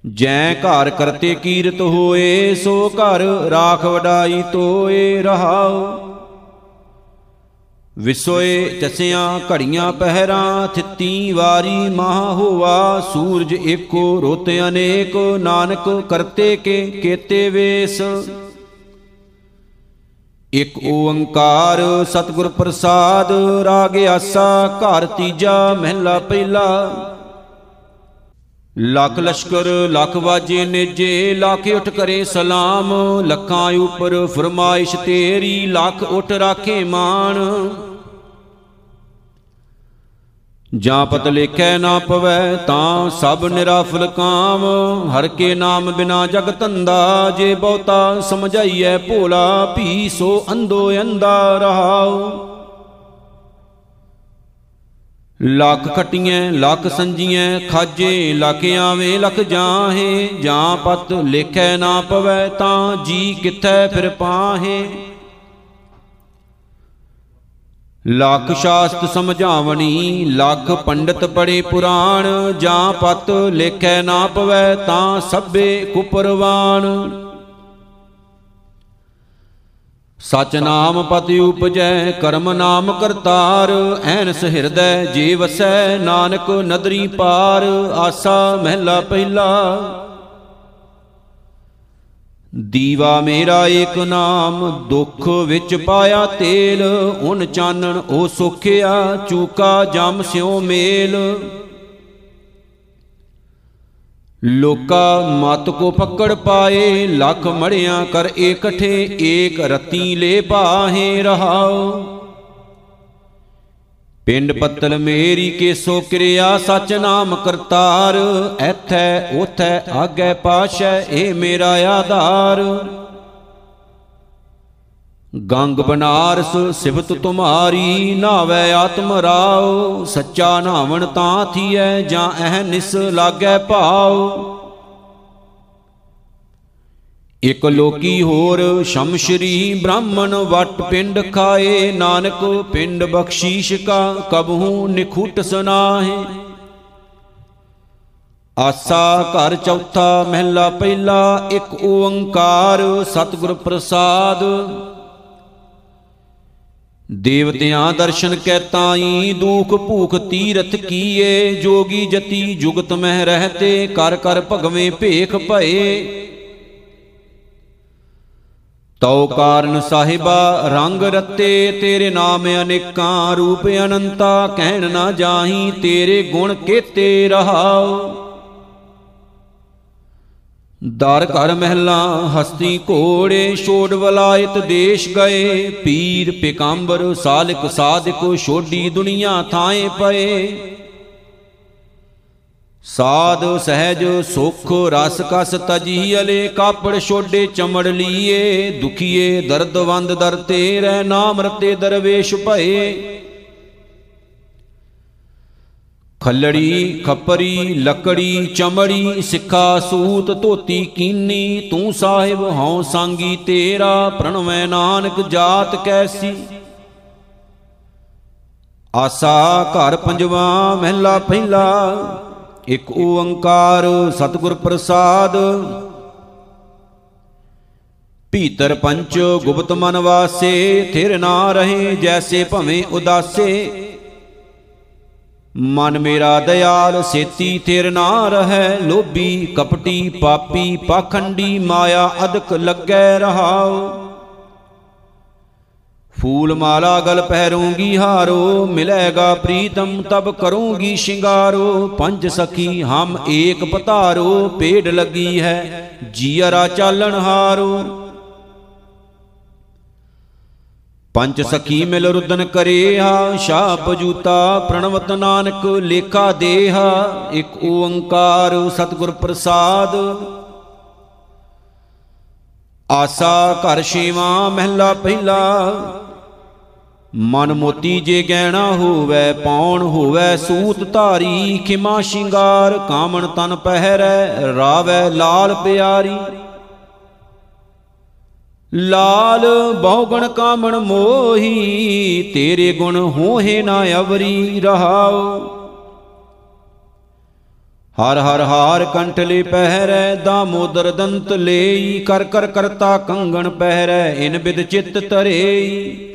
Speaker 1: ਜੈ ਘਰ ਕਰਤੇ ਕੀਰਤ ਹੋਏ, ਸੋ ਘਰ ਰਾਖ ਵਡਾਈ ਤੋਏ ਰਹਾਉ। ਵਿਸੋਏ ਚਸਿਆਂ ਘੜੀਆਂ ਪਹਿਰਾਂ, ਥਿੱਤੀ ਵਾਰੀ ਮਾਹ ਹੋਵਾ ਸੂਰਜ ਏਕੋ ਰੋਤ ਅਨੇਕ, ਨਾਨਕ ਕਰਤੇ ਕੇ ਕੇਤੇ ਵੇਸ। ਇਕ ਓੰਕਾਰ ਸਤਿਗੁਰ ਪ੍ਰਸਾਦ, ਰਾਗ ਆਸਾ, ਘਰ ਤੀਜਾ, ਮਹਿਲਾ ਪਹਿਲਾ। ਲੱਖ ਲਸ਼ਕਰ, ਲੱਖ ਵਾਜੇ ਨੇਜੇ, ਲੱਖ ਉਠ ਕਰੇ ਸਲਾਮ, ਲੱਖਾਂ ਉਪਰ ਫਰਮਾਇਸ਼ ਤੇਰੀ, ਲੱਖ ਉਠ ਰਾਖੇ ਮਾਨ ਜਾਂ ਪਤ ਲੇਖੈ ਨਾ ਪਵੈ ਤਾਂ ਸਭ ਨਿਰਾਫਲ ਕਾਮ। ਹਰ ਕੇ ਨਾਮ ਬਿਨਾ ਜਗ ਧੰਦਾ, ਜੇ ਬਹੁਤਾ ਸਮਝਾਈਐ ਭੋਲਾ, ਭੀ ਸੋ ਅੰਧੋ ਅੰਦਾ ਰਹਾਉ। ਲੱਖ ਖਟੀਆਂ ਲੱਖ ਸੰਜੀਆਂ ਖਾਜੇ ਲੱਖ ਆਵੇਂ ਲੱਖ ਜਾਹੇ। ਜਾਂ ਪਤ ਲੇਖੈ ਨਾ ਪਵੈ ਤਾਂ ਜੀ ਕਿੱਥੈ ਫਿਰ ਪਾਹੇ। ਲੱਖ ਸ਼ਾਸਤ ਸਮਝਾਵਣੀ, ਲੱਖ ਪੰਡਤ ਬੜੇ ਪੁਰਾਣ, ਜਾਂ ਪਤ ਲੇਖੈ ਨਾ ਪਵੈ ਤਾਂ ਸਭੇ ਕੁਪਰਵਾਨ ਸਚ ਨਾਮ ਪਤਿ ਉਪਜੈ, ਕਰਮ ਨਾਮ ਕਰਤਾਰ, ਐਨਸ ਹਿਰਦੈ ਜੀ ਵਸੈ ਨਾਨਕ ਨਦਰੀ ਪਾਰ, ਆਸਾ ਮਹਿਲਾ ਪਹਿਲਾ। ਦੀਵਾ ਮੇਰਾ ਏਕ ਨਾਮ, ਦੁੱਖ ਵਿੱਚ ਪਾਇਆ ਤੇਲ, ਉਨ ਚਾਨਣ ਉਹ ਸੁਖਿਆ, ਚੂਕਾ ਜਮ ਸਿਉ ਮੇਲ। ਲੋਕਾ ਮਤ ਕੋ ਪਕੜ ਪਾਏ, ਲੱਖ ਮੜਿਆਂ ਕਰ ਇਕਠੇ, ਏਕ ਰਤੀ ਲੈ ਬਾਹੇ ਰਹਾਓ ਪਿੰਡ ਪੱਤਲ ਮੇਰੀ ਕੇਸੋ ਕਿਰਿਆ, ਸਚ ਨਾਮ ਕਰਤਾਰ। ਐਥੈ ਉਥੈ ਆਗੇ ਪਾਸ਼ੈ, ਏ ਮੇਰਾ ਆਧਾਰ। ਗੰਗ ਬਨਾਰਸ ਸਿਵਤ ਤੁਮਾਰੀ, ਨਾਵੇ ਆਤਮ ਰਾਉ ਸੱਚਾ ਨਾਵਣ ਤਾਂ ਥੀਐ, ਜਾਂ ਐ ਨਿਸ ਲਾਗੈ ਭਾਉ ਇਕ ਲੋਕੀ ਹੋਰ ਸ਼ਮਸ਼ਰੀ ਬ੍ਰਾਹਮਣ ਵਟ ਪਿੰਡ ਖਾਏ, ਨਾਨਕ ਪਿੰਡ ਬਖਸ਼ੀਸ਼ ਕਾ, ਕਬਹੂ ਨਿਖੁੱਟ ਸੁਨਾਹੇ। ਆਸਾ ਘਰ ਚੌਥਾ ਮਹਿਲਾ ਪਹਿਲਾ, ਇੱਕ ਓੰਕਾਰ ਸਤਿਗੁਰ ਪ੍ਰਸਾਦ। ਦੇਵਤਿਆਂ ਦਰਸ਼ਨ ਕੈ ਤਾਈ, ਦੁਖ ਭੂਖ ਤੀਰਥ ਕੀਏ, ਜੋਗੀ ਜਤੀ ਜੁਗਤ ਮਹਿ ਰਹਤੇ, ਕਰ ਕਰ ਭਗਵੇਂ ਭੇਖ ਭਏ। ਤਉ ਕਾਰਨ ਸਾਹਿਬਾ, ਰੰਗ ਰਤੇ ਤੇਰੇ ਨਾਮ ਅਨੇਕਾਂ, ਰੂਪ ਅਨੰਤਾ, ਕਹਿਣ ਨਾ ਜਾਹੀ ਤੇਰੇ ਗੁਣ ਕੇਤੇ ਰਹਾਉ। ਦਰ ਘਰ ਮਹਿਲਾ, ਹਸਤੀ ਘੋੜੇ, ਛੋੜ ਵਲਾਇਤ ਦੇਸ਼ ਗਏ, ਪੀਰ ਪਿਕੰਬਰ ਸਾਲਕ, ਸਾਧਕ, ਛੋਡੀ ਦੁਨੀਆ ਥਾਏ ਪਏ। ਸਾਧ ਸਹਿਜ ਸੁਖ ਰਸ ਕਸ ਤਜੀ ਅਲੇ, ਕਾਪੜ ਛੋਡੇ ਚਮੜ ਲੀਏ, ਦੁਖੀਏ ਦਰਦਵੰਦ ਦਰ ਤੇਰੇ, ਨਾਮ ਰਤੇ ਦਰਵੇਸ਼ ਭਏ। ਖੱਲੜੀ ਖੱਪਰੀ, ਲੱਕੜੀ ਚਮੜੀ, ਸਿੱਖਾ ਸੂਤ ਧੋਤੀ ਕੀਨੀ, ਤੂੰ ਸਾਹਿਬ ਹਉ ਸੰਗੀ ਤੇਰਾ, ਪ੍ਰਣਵੈ ਨਾਨਕ ਜਾਤ ਕੈਸੀ। ਆਸਾ ਘਰ ਪੰਜਵਾ, ਮਹਿਲਾ ਪਹਿਲਾ ਇਕ ਓੰਕਾਰ ਸਤਿਗੁਰ ਪ੍ਰਸਾਦ। ਭੀਤਰ ਪੰਚ ਗੁਪਤ ਮਨ ਵਾਸੇ, ਥਿਰ ਨਾ ਰਹੇ ਜੈਸੇ ਭਵੇਂ ਉਦਾਸੇ। ਮਨ ਮੇਰਾ ਦਿਆਲ ਸੇਤੀ ਥਿਰ ਨਾ ਰਹੈ, ਲੋਭੀ ਕਪਟੀ ਪਾਪੀ ਪਾਖੰਡੀ ਮਾਇਆ ਅਦਕ ਲੱਗੈ ਰਹਾਓ ਫੂਲ ਮਾਲਾ ਗਲ ਪਹਿਰੂੰਗੀ ਹਾਰੋ, ਮਿਲੇਗਾ ਪ੍ਰੀਤਮ ਤਬ ਕਰੂੰਗੀ ਸ਼ਿੰਗਾਰੋ, ਪੰਜ ਸਖੀ ਹਮ ਏਕ ਪਤਾਰੋ, ਪੇੜ ਲੱਗੀ ਹੈ ਜੀਅਰਾ ਚਾਲਣ ਹਾਰੋ। ਪੰਜ ਸਖੀ ਮਿਲ ਰੁਦਨ ਕਰਿਆ ਸ਼ਾਪ ਜੂਤਾ ਪ੍ਰਣਵਤ ਨਾਨਕ ਲੇਖਾ ਦੇਹਾ, ਇੱਕ ਓੰਕਾਰ ਸਤਿਗੁਰ ਪ੍ਰਸਾਦ। ਆਸਾ ਘਰ ਸ਼ੀਵਾ ਮਹਿਲਾ ਪਹਿਲਾ ਮਨ ਮੋਤੀ ਜੇ ਗਹਿਣਾ ਹੋਵੇ, ਪੌਣ ਹੋਵੇ, ਸੂਤ ਧਾਰੀ, ਖਿਮਾ ਸ਼ਿੰਗਾਰ, ਕਾਮਣ ਤਨ ਪਹਿਰੈ, ਰਾਵੈ ਲਾਲ ਪਿਆਰੀ। ਲਾਲ ਬਹੁਗਣ ਕਾਮਣ ਮੋਹੀ, ਤੇਰੇ ਗੁਣ ਹੋਏ ਨਾ ਅਵਰੀ ਰਹਾਓ ਹਰ ਹਰ ਹਾਰ ਕੰਠਲੇ ਪਹਿਰੈ ਦਾਮੋਦਰ ਦੰਤ ਲਈ, ਕਰ ਕਰ ਕਰਤਾ ਕੰਗਣ ਪਹਿਰੈ, ਇਨ ਬਿਦ ਚਿੱਤ ਤਰੇਈ।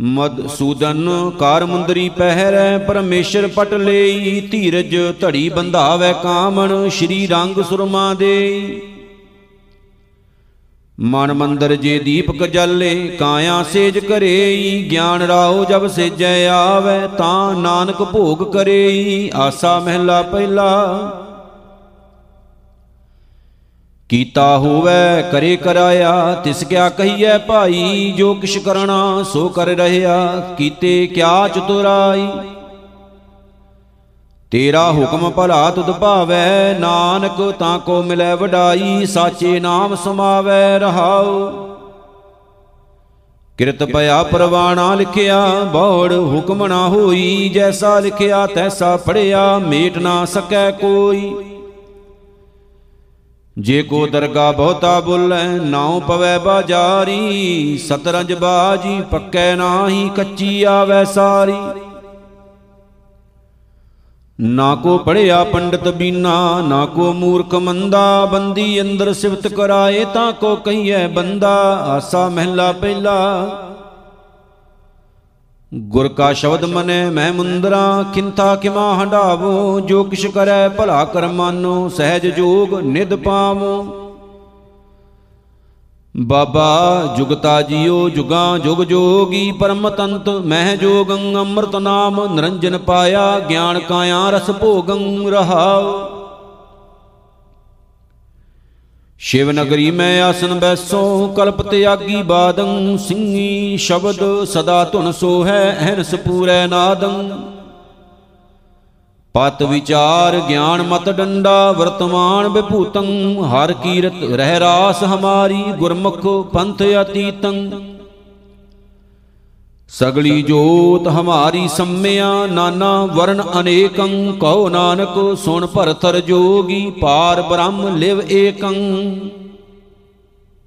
Speaker 1: ਮਦਸੂਦਨ ਕਾਰ ਮੁੰਦਰੀ ਪਹਿਰੈ ਪਰਮੇਸ਼ਰ ਪਟ ਲਈ, ਧੀਰਜ ਧੜੀ ਬੰਧਾਵੈ ਕਾਮਣ, ਸ਼੍ਰੀ ਰੰਗ ਸੁਰਮਾ ਦੇ। ਮਨ ਮੰਦਰ ਜੇ ਦੀਪਕ ਜਾਲੇ, ਕਾਇਆ ਸੇਜ ਕਰੇਈ, ਗਿਆਨ ਰਾਉ ਜਬ ਸੇਜੈ ਆਵੈ, ਤਾਂ ਨਾਨਕ ਭੋਗ ਕਰੇਈ, ਆਸਾ ਮਹਿਲਾ ਪਹਿਲਾ। ਕੀਤਾ ਹੋਵੇ, ਕਰੇ ਕਰਾਇਆ, ਤਿਸ ਕਿਆ ਕਹੀਐ ਭਾਈ, ਜੋ ਕਿਛ ਕਰਣਾ ਸੋ ਕਰ ਰਹਿਆ, ਕੀਤੇ ਕਿਆ ਚਤੁਰਾਈ? ਤੇਰਾ ਹੁਕਮ ਭਲਾ ਤੁਧ ਭਾਵੈ, ਨਾਨਕ ਤਾਂ ਕੋ ਮਿਲੈ ਵਡਾਈ, ਸਾਚੇ ਨਾਮ ਸਮਾਵੈ ਰਹਾਉ। ਕਿਰਤ ਭਇਆ ਪਰਵਾਣਾ ਲਿਖਿਆ, ਬੌੜ ਹੁਕਮ ਨਾ ਹੋਈ, ਜੈਸਾ ਲਿਖਿਆ, ਤੈਸਾ ਪੜਿਆ ਮੇਟ ਨਾ ਸਕੈ ਕੋਈ। ਜੇ ਕੋ ਦਰਗਾ ਬਹੁਤਾ ਬੁੱਲੈ ਨਾਉ ਪਵੈ ਬਾਜਾਰੀ। ਸਤਰੰਜ ਬਾਜੀ ਪੱਕੈ ਨਾਹੀ, ਕੱਚੀ ਆਵੈ ਸਾਰੀ। ਨਾ ਕੋ ਪੜਿਆ ਪੰਡਤ ਬੀਨਾ, ਨਾ ਕੋ ਮੂਰਖ ਮੰਦਾ, ਬੰਦੀ ਅੰਦਰ ਸਿਵਤ ਕਰਾਏ ਤਾਂ ਕੋ ਕਹੀਐ ਬੰਦਾ। ਆਸਾ ਮਹਿਲਾ ਪਹਿਲਾ ਗੁਰ ਕਾ ਸ਼ਬਦ ਮਨੈ, ਮੈਂ ਮੁੰਦਰਾ ਕਿੰਤਾ ਕਿਮਾ ਹੰਡਾਵੋ ਜੋ ਕਿਛ ਕਰੈ ਭਲਾ ਕਰ ਮਾਨੋ, ਸਹਿਜ ਜੋਗ ਨਿਦ ਪਾਵੋ। ਬਾਬਾ ਜੁਗਤਾ ਜੀਓ, ਜੁਗਾ ਜੁਗ ਜੋਗੀ, ਪਰਮ ਤੰਤ, ਮਹਿ ਜੋਗੰ, ਅੰਮ੍ਰਿਤ ਨਾਮ, ਨਿਰੰਜਨ ਪਾਇਆ, ਗਿਆਨ ਕਾਇਆ ਰਸ ਭੋਗੰ ਰਹਾਉ। ਸ਼ਿਵ ਨਗਰੀ ਮੈਂ ਆਸਨ ਬੈਸੋ, ਕਲਪ ਤਿਆਗੀ ਬਾਦੰ ਸਿੰਘੀ ਸ਼ਬਦ ਸਦਾ ਧੁਨ ਸੋ ਹੈ ਅਹਰਸ ਪੂਰੈ ਨਾਦੰ। ਪਤ ਵਿਚਾਰ ਗਿਆਨ ਮਤ ਡੰਡਾ, ਵਰਤਮਾਨ ਵਿਭੂਤੰ, ਹਰ ਕੀਰਤ ਰਹਿ ਰਾਸ ਹਮਾਰੀ, ਗੁਰਮੁਖ ਪੰਥ ਅਤੀਤੰ। ਸਗਲੀ ਜੋਤ ਹਮਾਰੀ ਸੰਮਿਆ, ਨਾਨਾ ਵਰਨ ਅਨੇਕੰ, ਕਹੋ ਨਾਨਕ, ਸੁਣ ਭਰਤਰ ਜੋਗੀ, ਪਾਰ ਬ੍ਰਹਮ ਲਿਵ ਏਕੰ।